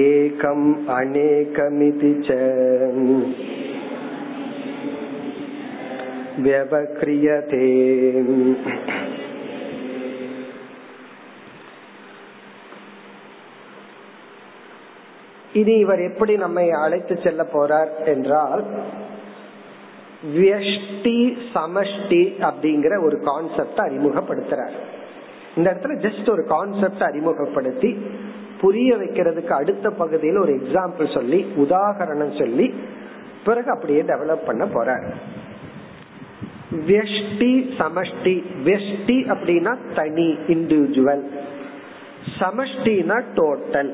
एकम् अनेकमिति च व्यवक्रियते இனி இவர் எப்படி நம்மை அழைத்து செல்ல போறார் என்றால் வியஷ்டி சமஷ்டி அப்படிங்கிற ஒரு கான்செப்ட் அறிமுகப்படுத்துறார் இந்த இடத்துல ஜஸ்ட் ஒரு கான்செப்ட் அறிமுகப்படுத்தி புரிய வைக்கிறதுக்கு அடுத்த பகுதியில் ஒரு எக்ஸாம்பிள் சொல்லி உதாகரணம் சொல்லி பிறகு அப்படியே டெவலப் பண்ண போற வெஷ்டி சமஷ்டி. வெஷ்டி அப்படின்னா தனி இண்டிவிஜுவல் சமஷ்டினா டோட்டல்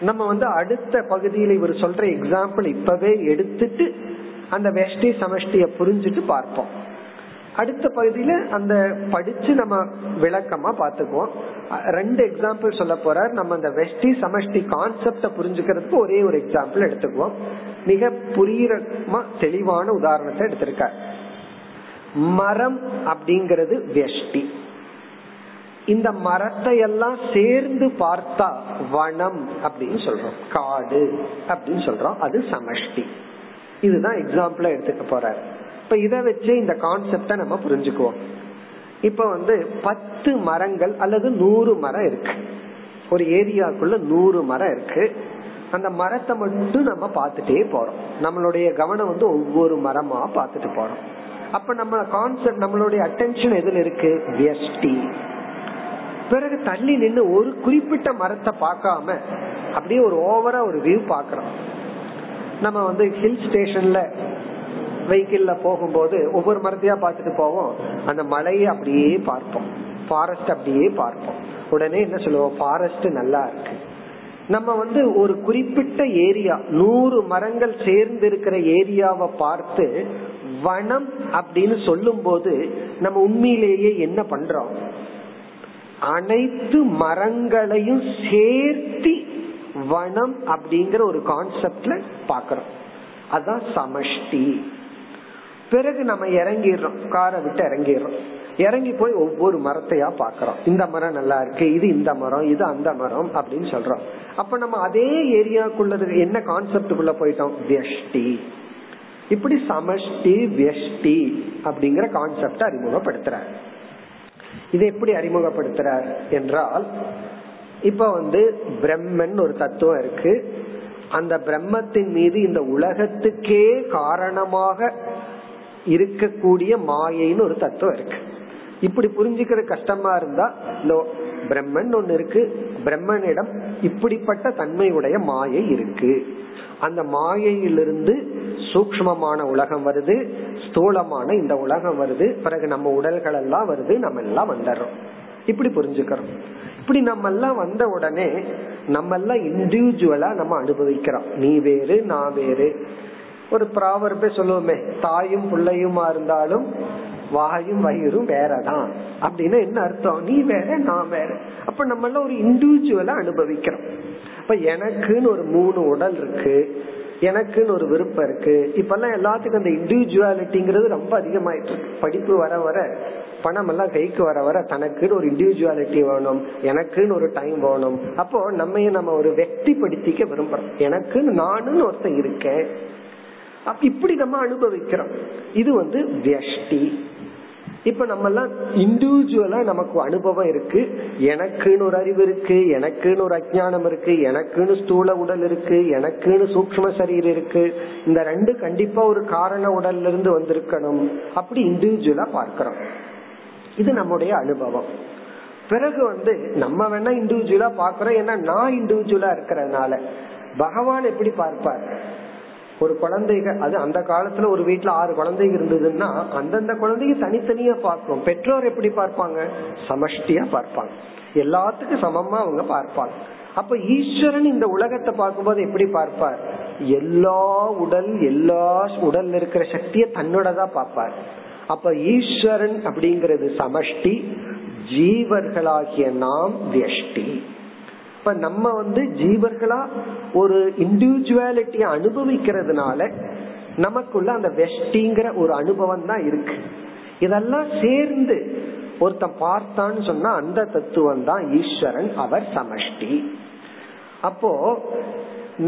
நம்ம வந்து அடுத்த பகுதியில் இவர் சொல்ற எக்ஸாம்பிள் இப்பவே எடுத்துட்டு அந்த வெஷ்டி சமஷ்டிய புரிஞ்சுட்டு பார்ப்போம். அடுத்த பகுதியில அந்த படிச்சு நம்ம விளக்கமா பாத்துக்குவோம் ரெண்டு எக்ஸாம்பிள் சொல்ல போறார். நம்ம அந்த வெஷ்டி சமஷ்டி கான்செப்ட புரிஞ்சுக்கிறதுக்கு ஒரே ஒரு எக்ஸாம்பிள் எடுத்துக்குவோம். மிக புரியமா தெளிவான உதாரணத்தை எடுத்திருக்கார். மரம் அப்படிங்கிறது வெஷ்டி. இந்த மரத்தை எல்லாம் சேர்ந்து பார்த்தா வனம் அப்படின்னு சொல்றோம். காடு அப்படின்னு சொல்றோம். அது சமஷ்டி. இதுதான் எக்ஸாம்பிளா எடுத்துக்க போறாரு. இப்ப இத வச்சு இந்த கான்செப்ட நம்ம புரிஞ்சுக்குவோம். இப்ப வந்து பத்து மரங்கள் அல்லது நூறு மரம் இருக்கு. ஒரு ஏரியாக்குள்ள நூறு மரம் இருக்கு. அந்த மரத்தை மட்டும் நம்ம பார்த்துட்டே போறோம். நம்மளுடைய கவனம் வந்து ஒவ்வொரு மரமா பார்த்துட்டு போறோம். அப்ப நம்ம கான்செப்ட் நம்மளுடைய அட்டென்ஷன் எதுல இருக்கு? வியஷ்டி பிறகு தள்ளி நின்று ஒரு குறிப்பிட்ட மரத்தை பார்க்காம அப்படியே ஒரு ஓவரா ஒரு வியூ பாக்குறோம் நம்ம வந்து ஹில் ஸ்டேஷன்ல வெஹிக்கிள்ல போகும்போது ஒவ்வொரு மரத்தையா பார்த்துட்டு போவோம். அந்த மலையை அப்படியே பார்ப்போம். ஃபாரஸ்ட் அப்படியே பார்ப்போம். உடனே என்ன சொல்லுவோம்? ஃபாரஸ்ட் நல்லா இருக்கு. நம்ம வந்து ஒரு குறிப்பிட்ட ஏரியா நூறு மரங்கள் சேர்ந்து இருக்கிற ஏரியாவை பார்த்து வனம் அப்படின்னு சொல்லும் போது நம்ம உண்மையிலேயே என்ன பண்றோம்? அனைத்து மரங்களையும் சேர்த்தி வனம் அப்படிங்கிற ஒரு கான்செப்ட்ல பாக்கிறோம் அதான் சமஷ்டி. பிறகு நம்ம இறங்கிடுறோம். காரை விட்டு இறங்கிடுறோம். இறங்கி போய் ஒவ்வொரு மரத்தையா பாக்குறோம் இந்த மரம் நல்லா இருக்கு இது இந்த மரம் இது அந்த மரம் அப்படின்னு சொல்றோம். அப்ப நம்ம அதே ஏரியாக்குள்ளது என்ன கான்செப்டுக்குள்ள போயிட்டோம்? வியஷ்டி. இப்படி சமஷ்டி வியஷ்டி அப்படிங்கிற கான்செப்ட அறிமுகப்படுத்துறார். இதை எப்படி அறிமுகப்படுத்துறார் என்றால் இப்ப வந்து பிரம்மன் ஒரு தத்துவம் இருக்கு. அந்த பிரம்மத்தின் மீது இந்த உலகத்துக்கே காரணமாக இருக்கக்கூடிய மாயைன்னு ஒரு தத்துவம் இருக்கு. இப்படி புரிஞ்சுக்கிற கஷ்டமா இருந்தா இந்த பிரம்மன் ஒண்ணு இருக்கு. பிரம்மனிடம் இப்படிப்பட்ட தன்மையுடைய மாயை இருக்கு. அந்த மாயையிலிருந்து சூக்மமான உலகம் வருது ஸ்தூலமான இந்த உலகம் வருது பிறகு நம்ம உடல்கள் எல்லாம் வருது நம்ம எல்லாம் வந்துடுறோம். இப்படி புரிஞ்சுக்கிறோம். இப்படி நம்ம எல்லாம் வந்த உடனே நம்ம எல்லாம் இண்டிவிஜுவலா நம்ம அனுபவிக்கிறோம். நீ வேறு நான் வேறு. ஒரு ப்ராவர்பே சொல்லுவோமே தாயும் பிள்ளையுமா இருந்தாலும் வாயும் வயிறும் வேறதான். அப்படின்னு என்ன அர்த்தம்? நீ வேற நான் வேற. அப்ப நம்ம எல்லாம் ஒரு இண்டிவிஜுவலா அனுபவிக்கிறோம். இப்ப எனக்குன்னு ஒரு மூணு உடல் இருக்கு எனக்குன்னு ஒரு விருப்பம் இருக்கு. இப்ப எல்லாம் எல்லாத்துக்கும் அந்த இண்டிவிஜுவாலிட்டிங்கிறது ரொம்ப அதிகமாயிட்டு இருக்கு. படிப்பு வர வர பணம் எல்லாம் கைக்கு வர வர தனக்குன்னு ஒரு இண்டிவிஜுவாலிட்டி வேணும் எனக்குன்னு ஒரு டைம் வேணும். அப்போ நம்ம நம்ம ஒரு வெக்திப்படுத்திக்க விரும்புறோம். எனக்குன்னு நானுன்னு ஒருத்தன் இருக்கேன். இப்படி நம்ம அனுபவிக்கிறோம். இது வந்து வியஷ்டி. இப்ப நம்ம எல்லாம் இண்டிவிஜுவலா நமக்கு அனுபவம் இருக்கு. எனக்குன்னு ஒரு அறிவு இருக்கு எனக்குன்னு ஒரு அஜானம் இருக்கு எனக்குன்னு ஸ்தூல உடல் இருக்கு எனக்குன்னு சூக்ம சரீரம் இருக்கு. இந்த ரெண்டு கண்டிப்பா ஒரு காரண உடல்ல இருந்து வந்திருக்கணும். அப்படி இண்டிவிஜுவலா பார்க்கிறோம். இது நம்முடைய அனுபவம். பிறகு வந்து நம்ம வேணா இண்டிவிஜுவலா பாக்குறோம் ஏன்னா நான் இண்டிவிஜுவலா இருக்கிறதுனால. பகவான் எப்படி பார்ப்பார்? ஒரு குழந்தைங்க அது அந்த காலத்துல ஒரு வீட்டுல ஆறு குழந்தைங்க இருந்ததுன்னா அந்தந்த குழந்தைய தனித்தனியா பார்ப்போம் பெற்றோர் எப்படி பார்ப்பாங்க? சமஷ்டியா பார்ப்பாங்க. எல்லாத்துக்கும் சமமா அவங்க பார்ப்பாங்க. அப்ப ஈஸ்வரன் இந்த உலகத்தை பார்க்கும்போது எப்படி பார்ப்பார்? எல்லா உடல் எல்லா உடல்ல இருக்கிற சக்திய தன்னோடதான் பார்ப்பார். அப்ப ஈஸ்வரன் அப்படிங்கிறது சமஷ்டி ஜீவர்களாகிய நாம் வியஷ்டி. இப்ப நம்ம வந்து ஜீவர்களா ஒரு இண்டிவிஜுவாலிட்டிய அனுபவிக்கிறதுனால நமக்குள்ள அந்த வெஷ்டிங்கிற ஒரு அனுபவம் தான் இருக்கு. இதெல்லாம் சேர்ந்து ஒருத்தன் பார்த்தான்னு சொன்னா அந்த தத்துவம் தான் ஈஸ்வரன் அவர் சமஷ்டி. அப்போ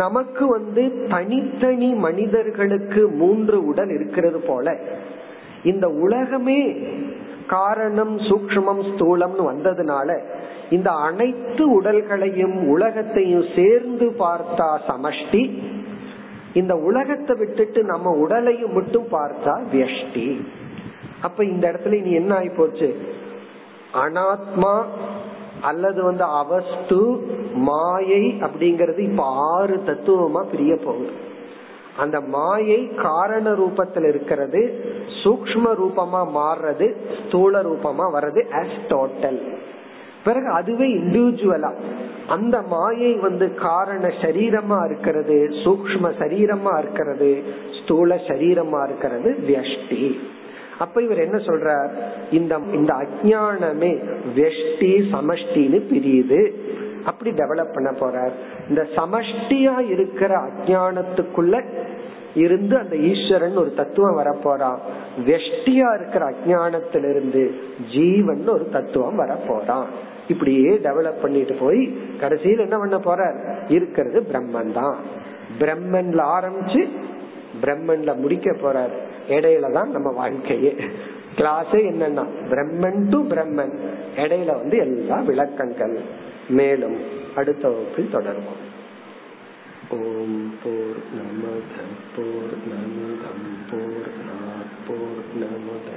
நமக்கு வந்து தனித்தனி மனிதர்களுக்கு மூன்று உடல் இருக்கிறது போல இந்த உலகமே காரணம் சூக்மம் ஸ்தூலம்னு வந்ததுனால இந்த அனைத்து உடல்களையும் உலகத்தையும் சேர்ந்து பார்த்தா சமஷ்டி. இந்த உலகத்தை விட்டுட்டு நம்ம உடலையும் மட்டும் பார்த்தா வியஷ்டி. அப்ப இந்த இடத்துல நீ என்ன ஆகி போச்சு அனாத்மா அல்லது வந்து அவஸ்து மாயை அப்படிங்கறது இப்ப ஆறு தத்துவமா பிரிய போகுது. அந்த மாயை காரண ரூபத்தில் இருக்கிறது சூக்ம ரூபமா மாறுறது ஸ்தூல ரூபமா வர்றது அஸ் டோட்டல் பிறகு அதுவே இண்டிவிஜுவலா அந்த மாயை வந்து காரண சரீரமா இருக்கிறது சூக்ம சரீரமா இருக்கிறது ஸ்தூல சரீரமா இருக்கிறது வியஷ்டி. அப்ப இவர் என்ன சொல்றார்? இந்த இந்த அஜானமே வெஷ்டி சமஷ்டின்னு பிரியுது. அப்படி டெவலப் பண்ண போறார். இந்த சமஷ்டியா இருக்கிற அஜானத்துக்குள்ள இருந்து அந்த ஈஸ்வரன் ஒரு தத்துவம் வரப்போறான். வெஷ்டியா இருக்கிற அஜானத்திலிருந்து ஜீவன் ஒரு தத்துவம் வரப்போறான். இப்படியே டெவலப் பண்ணிட்டு போய் கடைசியில் என்ன பண்ண போற? இருக்கிறது பிரம்மன் தான் பிரம்மன்ல ஆரம்பிச்சு பிரம்மன்ல முடிக்க போறார். இடையில தான் நம்ம வாழ்க்கையே. கிளாஸே என்னன்னா பிரம்மன் டு பிரம்மன். இடையில வந்து எல்லா விளக்கங்கள். மேலும் அடுத்த வகுப்பில் தொடருவோம். ஓம் போர் நமத போர் நமிதம் போர் போர் நமுதே